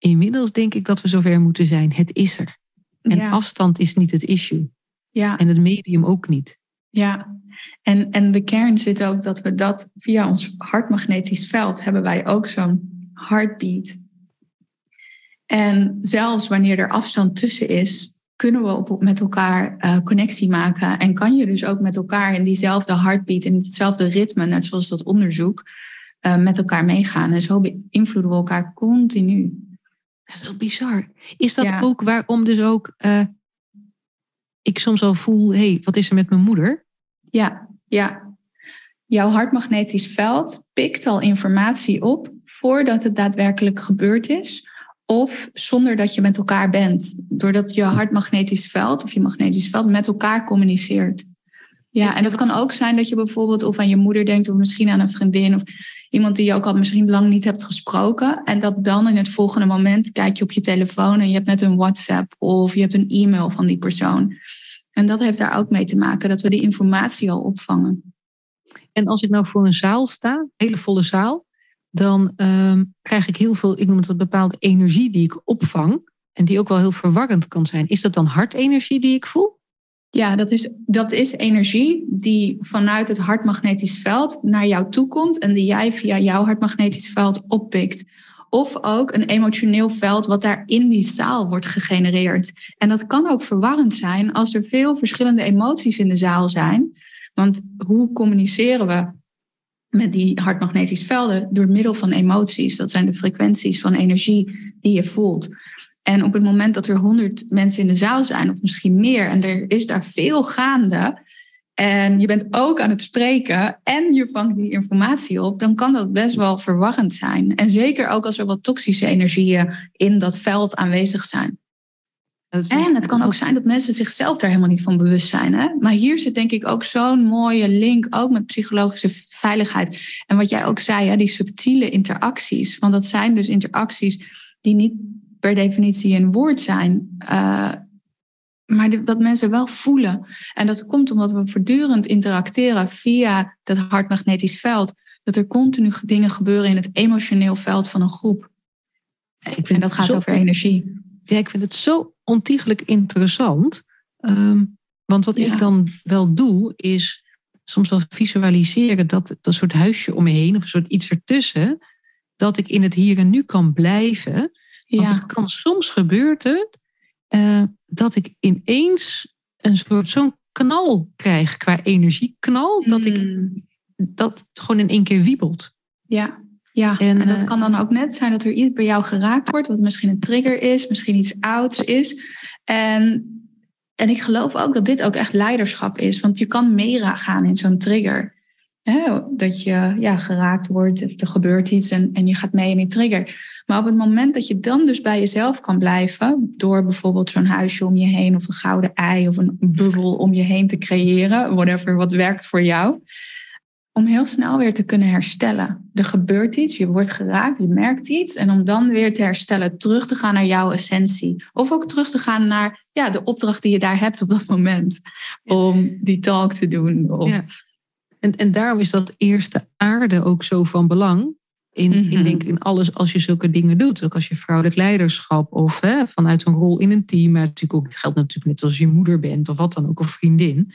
Inmiddels denk ik dat we zover moeten zijn. Het is er. En afstand is niet het issue. Ja. En het medium ook niet. Ja, en, en de kern zit ook dat we dat via ons hartmagnetisch veld hebben wij ook zo'n heartbeat. En zelfs wanneer er afstand tussen is, kunnen we op, met elkaar uh, connectie maken. En kan je dus ook met elkaar in diezelfde heartbeat, in hetzelfde ritme, net zoals dat onderzoek, uh, met elkaar meegaan. En zo beïnvloeden we elkaar continu. Dat is ook bizar. Is dat ook waarom dus ook uh, ik soms al voel, hé, hey, wat is er met mijn moeder? Ja, ja. Jouw hartmagnetisch veld pikt al informatie op voordat het daadwerkelijk gebeurd is. Of zonder dat je met elkaar bent. Doordat je hartmagnetisch veld of je magnetisch veld met elkaar communiceert. Ja, en dat kan ook zijn dat je bijvoorbeeld of aan je moeder denkt, of misschien aan een vriendin, of iemand die je ook al misschien lang niet hebt gesproken. En dat dan in het volgende moment kijk je op je telefoon en je hebt net een WhatsApp of je hebt een e-mail van die persoon. En dat heeft daar ook mee te maken dat we die informatie al opvangen. En als ik nou voor een zaal sta, een hele volle zaal, dan ehm, krijg ik heel veel, ik noem het een bepaalde energie die ik opvang. En die ook wel heel verwarrend kan zijn. Is dat dan hartenergie die ik voel? Ja, dat is, dat is energie die vanuit het hartmagnetisch veld naar jou toe komt en die jij via jouw hartmagnetisch veld oppikt. Of ook een emotioneel veld wat daar in die zaal wordt gegenereerd. En dat kan ook verwarrend zijn als er veel verschillende emoties in de zaal zijn. Want hoe communiceren we met die hartmagnetische velden? Door middel van emoties. Dat zijn de frequenties van energie die je voelt. En op het moment dat er honderd mensen in de zaal zijn, of misschien meer, en er is daar veel gaande, en je bent ook aan het spreken en je vangt die informatie op, dan kan dat best wel verwarrend zijn. En zeker ook als er wat toxische energieën in dat veld aanwezig zijn. En het kan ook zijn dat mensen zichzelf daar helemaal niet van bewust zijn. Hè? Maar hier zit denk ik ook zo'n mooie link, ook met psychologische veiligheid. En wat jij ook zei, hè, die subtiele interacties. Want dat zijn dus interacties die niet per definitie een woord zijn. Uh, maar dat mensen wel voelen. En dat komt omdat we voortdurend interacteren via dat hartmagnetisch veld. Dat er continu dingen gebeuren in het emotioneel veld van een groep. Ik vind en dat gaat over energie. Ja, ik vind het zo ontiegelijk interessant. Ehm, want wat ik dan wel doe, is soms wel visualiseren dat dat soort huisje om me heen, of een soort iets ertussen, dat ik in het hier en nu kan blijven. Want het kan soms gebeurt het uh, dat ik ineens een soort zo'n knal krijg qua energieknal, dat ik hmm. dat het gewoon in één keer wiebelt. Ja, ja. En, en dat eh, kan dan ook net zijn dat er iets bij jou geraakt wordt, wat misschien een trigger is, misschien iets ouds is. En, en ik geloof ook dat dit ook echt leiderschap is, want je kan meegaan in zo'n trigger. dat je ja, geraakt wordt, of er gebeurt iets en, en je gaat mee in die trigger. Maar op het moment dat je dan dus bij jezelf kan blijven, door bijvoorbeeld zo'n huisje om je heen of een gouden ei of een bubbel om je heen te creëren, whatever wat werkt voor jou, om heel snel weer te kunnen herstellen. Er gebeurt iets, je wordt geraakt, je merkt iets en om dan weer te herstellen, terug te gaan naar jouw essentie. Of ook terug te gaan naar ja, de opdracht die je daar hebt op dat moment, om die talk te doen. Ja. En, en daarom is dat eerste aarde ook zo van belang. In, in, mhm. denk, in alles als je zulke dingen doet. Ook als je vrouwelijk leiderschap of hè, vanuit een rol in een team. Maar natuurlijk ook, het geldt natuurlijk net als je moeder bent of wat dan ook, of vriendin.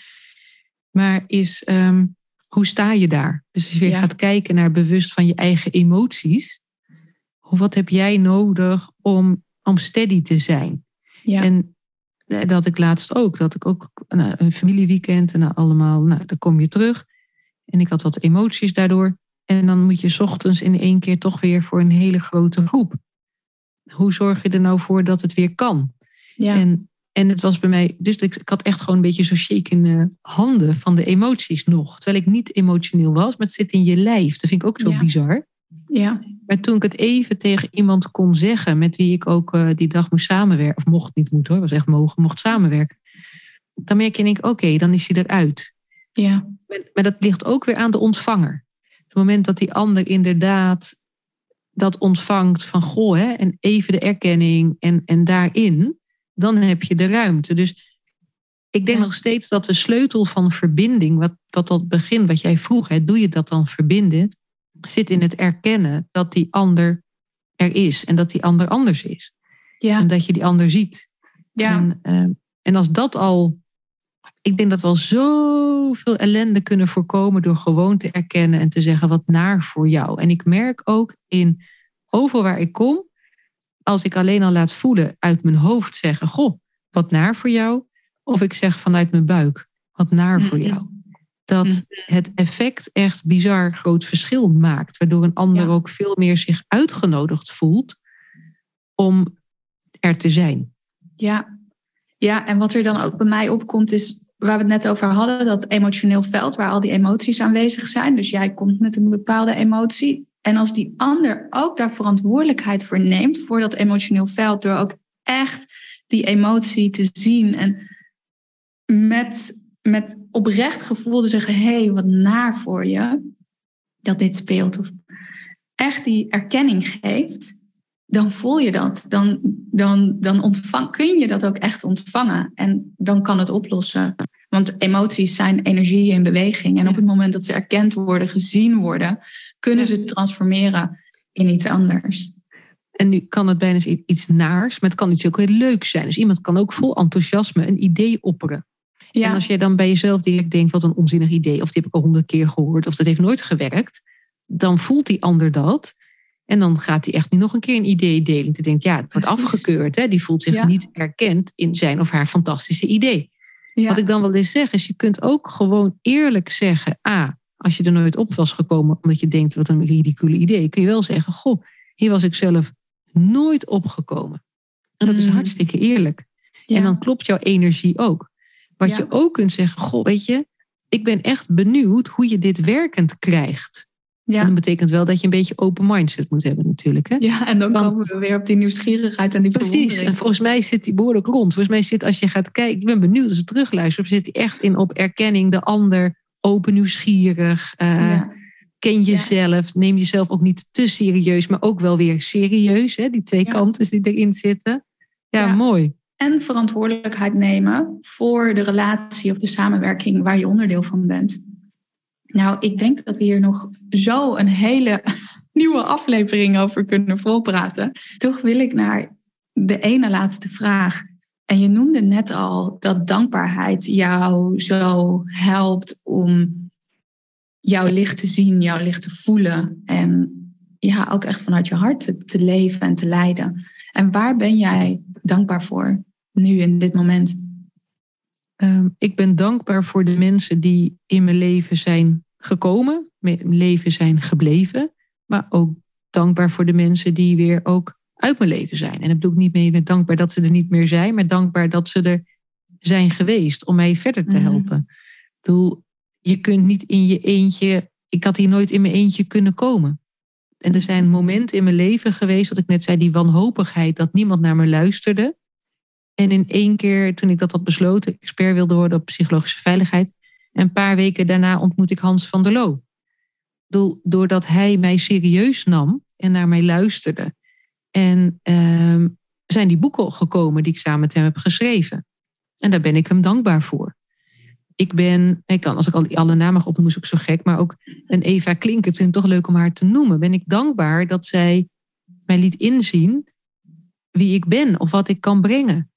Maar is, ehm, hoe sta je daar? Dus als je weer gaat kijken naar bewust van je eigen emoties. Wat heb jij nodig om, om steady te zijn? Ja. En eh, dat ik laatst ook. Dat ik ook nou, een familieweekend en nou, allemaal, nou, dan kom je terug. En ik had wat emoties daardoor. En dan moet je ochtends in één keer toch weer voor een hele grote groep. Hoe zorg je er nou voor dat het weer kan? Ja. En, en het was bij mij, dus ik, ik had echt gewoon een beetje zo shakende handen van de emoties nog. Terwijl ik niet emotioneel was, maar het zit in je lijf. Dat vind ik ook zo bizar. Ja. Maar toen ik het even tegen iemand kon zeggen, met wie ik ook uh, die dag moest samenwerken, of mocht niet moeten hoor, was echt mogen, mocht samenwerken. Dan merk je en denk, oké, dan is hij eruit. Ja. Maar, maar dat ligt ook weer aan de ontvanger het moment dat die ander inderdaad dat ontvangt van goh, hè, en even de erkenning en, en daarin, dan heb je de ruimte. Dus ik denk nog steeds dat de sleutel van verbinding, wat, wat dat begin, wat jij vroeg, hè, doe je dat dan verbinden, zit in het erkennen dat die ander er is en dat die ander anders is. Ja. En dat je die ander ziet. Ja. En, uh, en als dat al ik denk dat we al zoveel ellende kunnen voorkomen door gewoon te erkennen en te zeggen wat naar voor jou. En ik merk ook in overal waar ik kom, als ik alleen al laat voelen uit mijn hoofd zeggen, goh, wat naar voor jou. Of ik zeg vanuit mijn buik, wat naar voor jou. Dat het effect echt bizar groot verschil maakt. Waardoor een ander ook veel meer zich uitgenodigd voelt om er te zijn. Ja, ja, en wat er dan ook bij mij opkomt is waar we het net over hadden, dat emotioneel veld waar al die emoties aanwezig zijn. Dus jij komt met een bepaalde emotie En als die ander ook daar verantwoordelijkheid voor neemt, voor dat emotioneel veld, door ook echt die emotie te zien en met, met oprecht gevoel te zeggen: hé, hey, wat naar voor je dat dit speelt. Of echt die erkenning geeft, dan voel je dat. Dan, dan, dan ontvang, kun je dat ook echt ontvangen. En dan kan het oplossen. Want emoties zijn energie in beweging. En op het moment dat ze erkend worden, gezien worden, kunnen ze transformeren in iets anders. En nu kan het bijna iets naars, maar het kan iets ook heel leuk zijn. Dus iemand kan ook vol enthousiasme een idee opperen. Ja. En als je dan bij jezelf direct denkt, wat een onzinnig idee, of die heb ik al honderd keer gehoord, of dat heeft nooit gewerkt, dan voelt die ander dat. En dan gaat hij echt niet nog een keer een idee delen. Te denkt, ja, het wordt afgekeurd. Hè? Die voelt zich niet erkend in zijn of haar fantastische idee. Wat ik dan wel eens zeg, is je kunt ook gewoon eerlijk zeggen. A, als je er nooit op was gekomen omdat je denkt, wat een ridicule idee. Kun je wel zeggen, goh, hier was ik zelf nooit opgekomen. En dat is mm. hartstikke eerlijk. En dan klopt jouw energie ook. Wat je ook kunt zeggen, goh, weet je, ik ben echt benieuwd hoe je dit werkend krijgt. Ja. En dat betekent wel dat je een beetje open mindset moet hebben natuurlijk. Hè? Ja, en dan komen we weer op die nieuwsgierigheid en die Precies, en volgens mij zit die behoorlijk rond. Volgens mij zit, als je gaat kijken, ik ben benieuwd als je terugluistert, zit hij echt in op erkenning, de ander, open nieuwsgierig. Uh, Ken jezelf, neem jezelf ook niet te serieus, maar ook wel weer serieus. Hè? Die twee kanten die erin zitten. ja, mooi. En verantwoordelijkheid nemen voor de relatie of de samenwerking waar je onderdeel van bent. Nou, ik denk dat we hier nog zo een hele nieuwe aflevering over kunnen volpraten. Toch wil ik naar de ene laatste vraag. En je noemde net al dat dankbaarheid jou zo helpt om jouw licht te zien, jouw licht te voelen. En ja, ook echt vanuit je hart te, leven en te leiden. En waar ben jij dankbaar voor nu in dit moment? Ehm, ik ben dankbaar voor de mensen die in mijn leven zijn gekomen, mijn leven zijn gebleven, maar ook dankbaar voor de mensen die weer ook uit mijn leven zijn. En dat bedoel ik niet mee met dankbaar dat ze er niet meer zijn, maar dankbaar dat ze er zijn geweest om mij verder te mhm. helpen. Ik bedoel, je kunt niet in je eentje, ik had hier nooit in mijn eentje kunnen komen. En er zijn momenten in mijn leven geweest, wat ik net zei, die wanhopigheid, dat niemand naar me luisterde. En in één keer, toen ik dat had besloten, expert wilde worden op psychologische veiligheid, een paar weken daarna ontmoet ik Hans van der Loo. Doordat hij mij serieus nam en naar mij luisterde. En uh, zijn die boeken gekomen die ik samen met hem heb geschreven. En daar ben ik hem dankbaar voor. Ik ben, ik kan, als ik al alle namen mag opnoemen, is ook zo gek, maar ook een Eva Klink, het vind toch leuk om haar te noemen. Ben ik dankbaar dat zij mij liet inzien wie ik ben of wat ik kan brengen.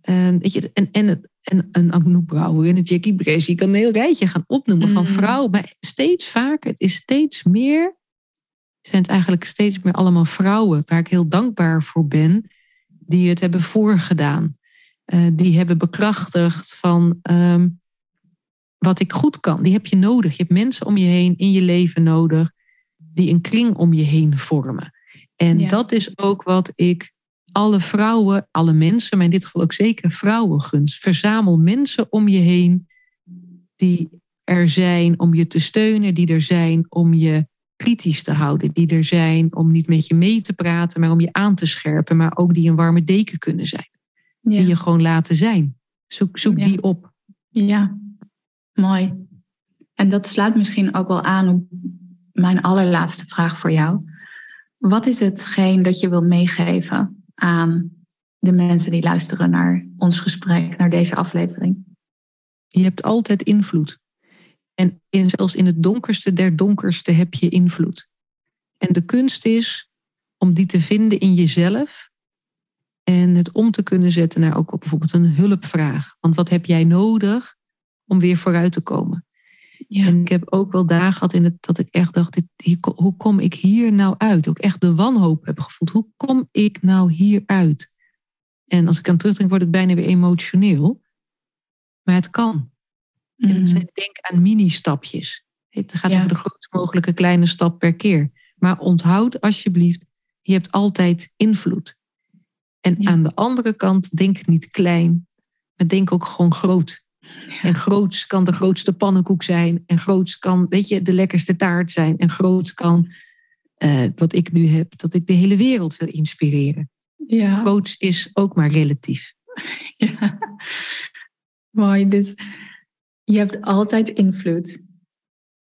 En, weet je, en, en, het, en een Anouk Brouwer en een Jackie Bres. Je kan een heel rijtje gaan opnoemen van mm. vrouwen. Maar steeds vaker, het is steeds meer, zijn het eigenlijk steeds meer allemaal vrouwen waar ik heel dankbaar voor ben, die het hebben voorgedaan. Uh, die hebben bekrachtigd van ehm, wat ik goed kan. Die heb je nodig. Je hebt mensen om je heen in je leven nodig die een kring om je heen vormen. En dat is ook wat ik alle vrouwen, alle mensen, maar in dit geval ook zeker vrouwen gunst. Verzamel mensen om je heen die er zijn om je te steunen, die er zijn om je kritisch te houden, die er zijn om niet met je mee te praten, maar om je aan te scherpen, maar ook die een warme deken kunnen zijn. Die je gewoon laten zijn. Zoek, zoek die op. Ja, mooi. En dat slaat misschien ook wel aan op mijn allerlaatste vraag voor jou. Wat is hetgeen dat je wilt meegeven aan de mensen die luisteren naar ons gesprek, naar deze aflevering? Je hebt altijd invloed. En in, zelfs in het donkerste der donkerste heb je invloed. En de kunst is om die te vinden in jezelf. En het om te kunnen zetten naar ook bijvoorbeeld een hulpvraag. Want wat heb jij nodig om weer vooruit te komen? Ja. En ik heb ook wel dagen gehad in het, dat ik echt dacht, dit, hoe kom ik hier nou uit? Ook echt de wanhoop heb gevoeld. Hoe kom ik nou hier uit? En als ik aan terugdenk, word ik bijna weer emotioneel. Maar het kan. En het mhm. zijn, denk aan mini-stapjes. Het gaat over de grootst mogelijke kleine stap per keer. Maar onthoud alsjeblieft, je hebt altijd invloed. En aan de andere kant, denk niet klein, maar denk ook gewoon groot. En groots kan de grootste pannenkoek zijn. En groots kan, weet je, de lekkerste taart zijn. En groots kan eh, wat ik nu heb, dat ik de hele wereld wil inspireren. Ja. Coach is ook maar relatief. Ja. Mooi. Dus je hebt altijd invloed.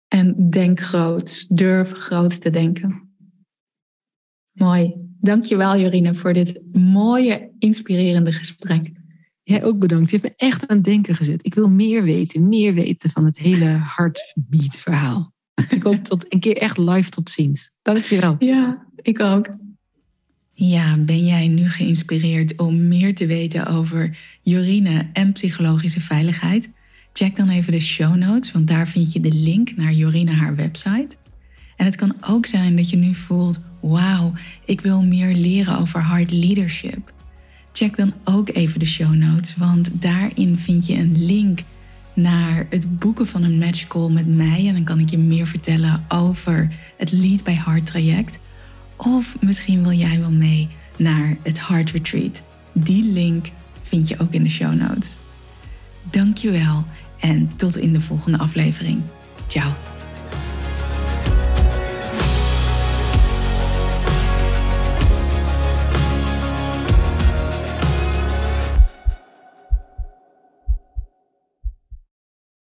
En denk groot. Durf groot te denken. Mooi. Dankjewel Jorine voor dit mooie, inspirerende gesprek. Jij ook bedankt. Je hebt me echt aan het denken gezet. Ik wil meer weten, meer weten van het hele heartbeat verhaal. Ik hoop tot een keer echt live tot ziens. Dankjewel. Ja, ik ook. Ja, ben jij nu geïnspireerd om meer te weten over Jorine en psychologische veiligheid? Check dan even de show notes, want daar vind je de link naar Jorine haar website. En het kan ook zijn dat je nu voelt: wauw, ik wil meer leren over hard leadership. Check dan ook even de show notes, want daarin vind je een link naar het boeken van een match call met mij. En dan kan ik je meer vertellen over het Lead by Heart traject. Of misschien wil jij wel mee naar het Heart Retreat. Die link vind je ook in de show notes. Dankjewel en tot in de volgende aflevering. Ciao.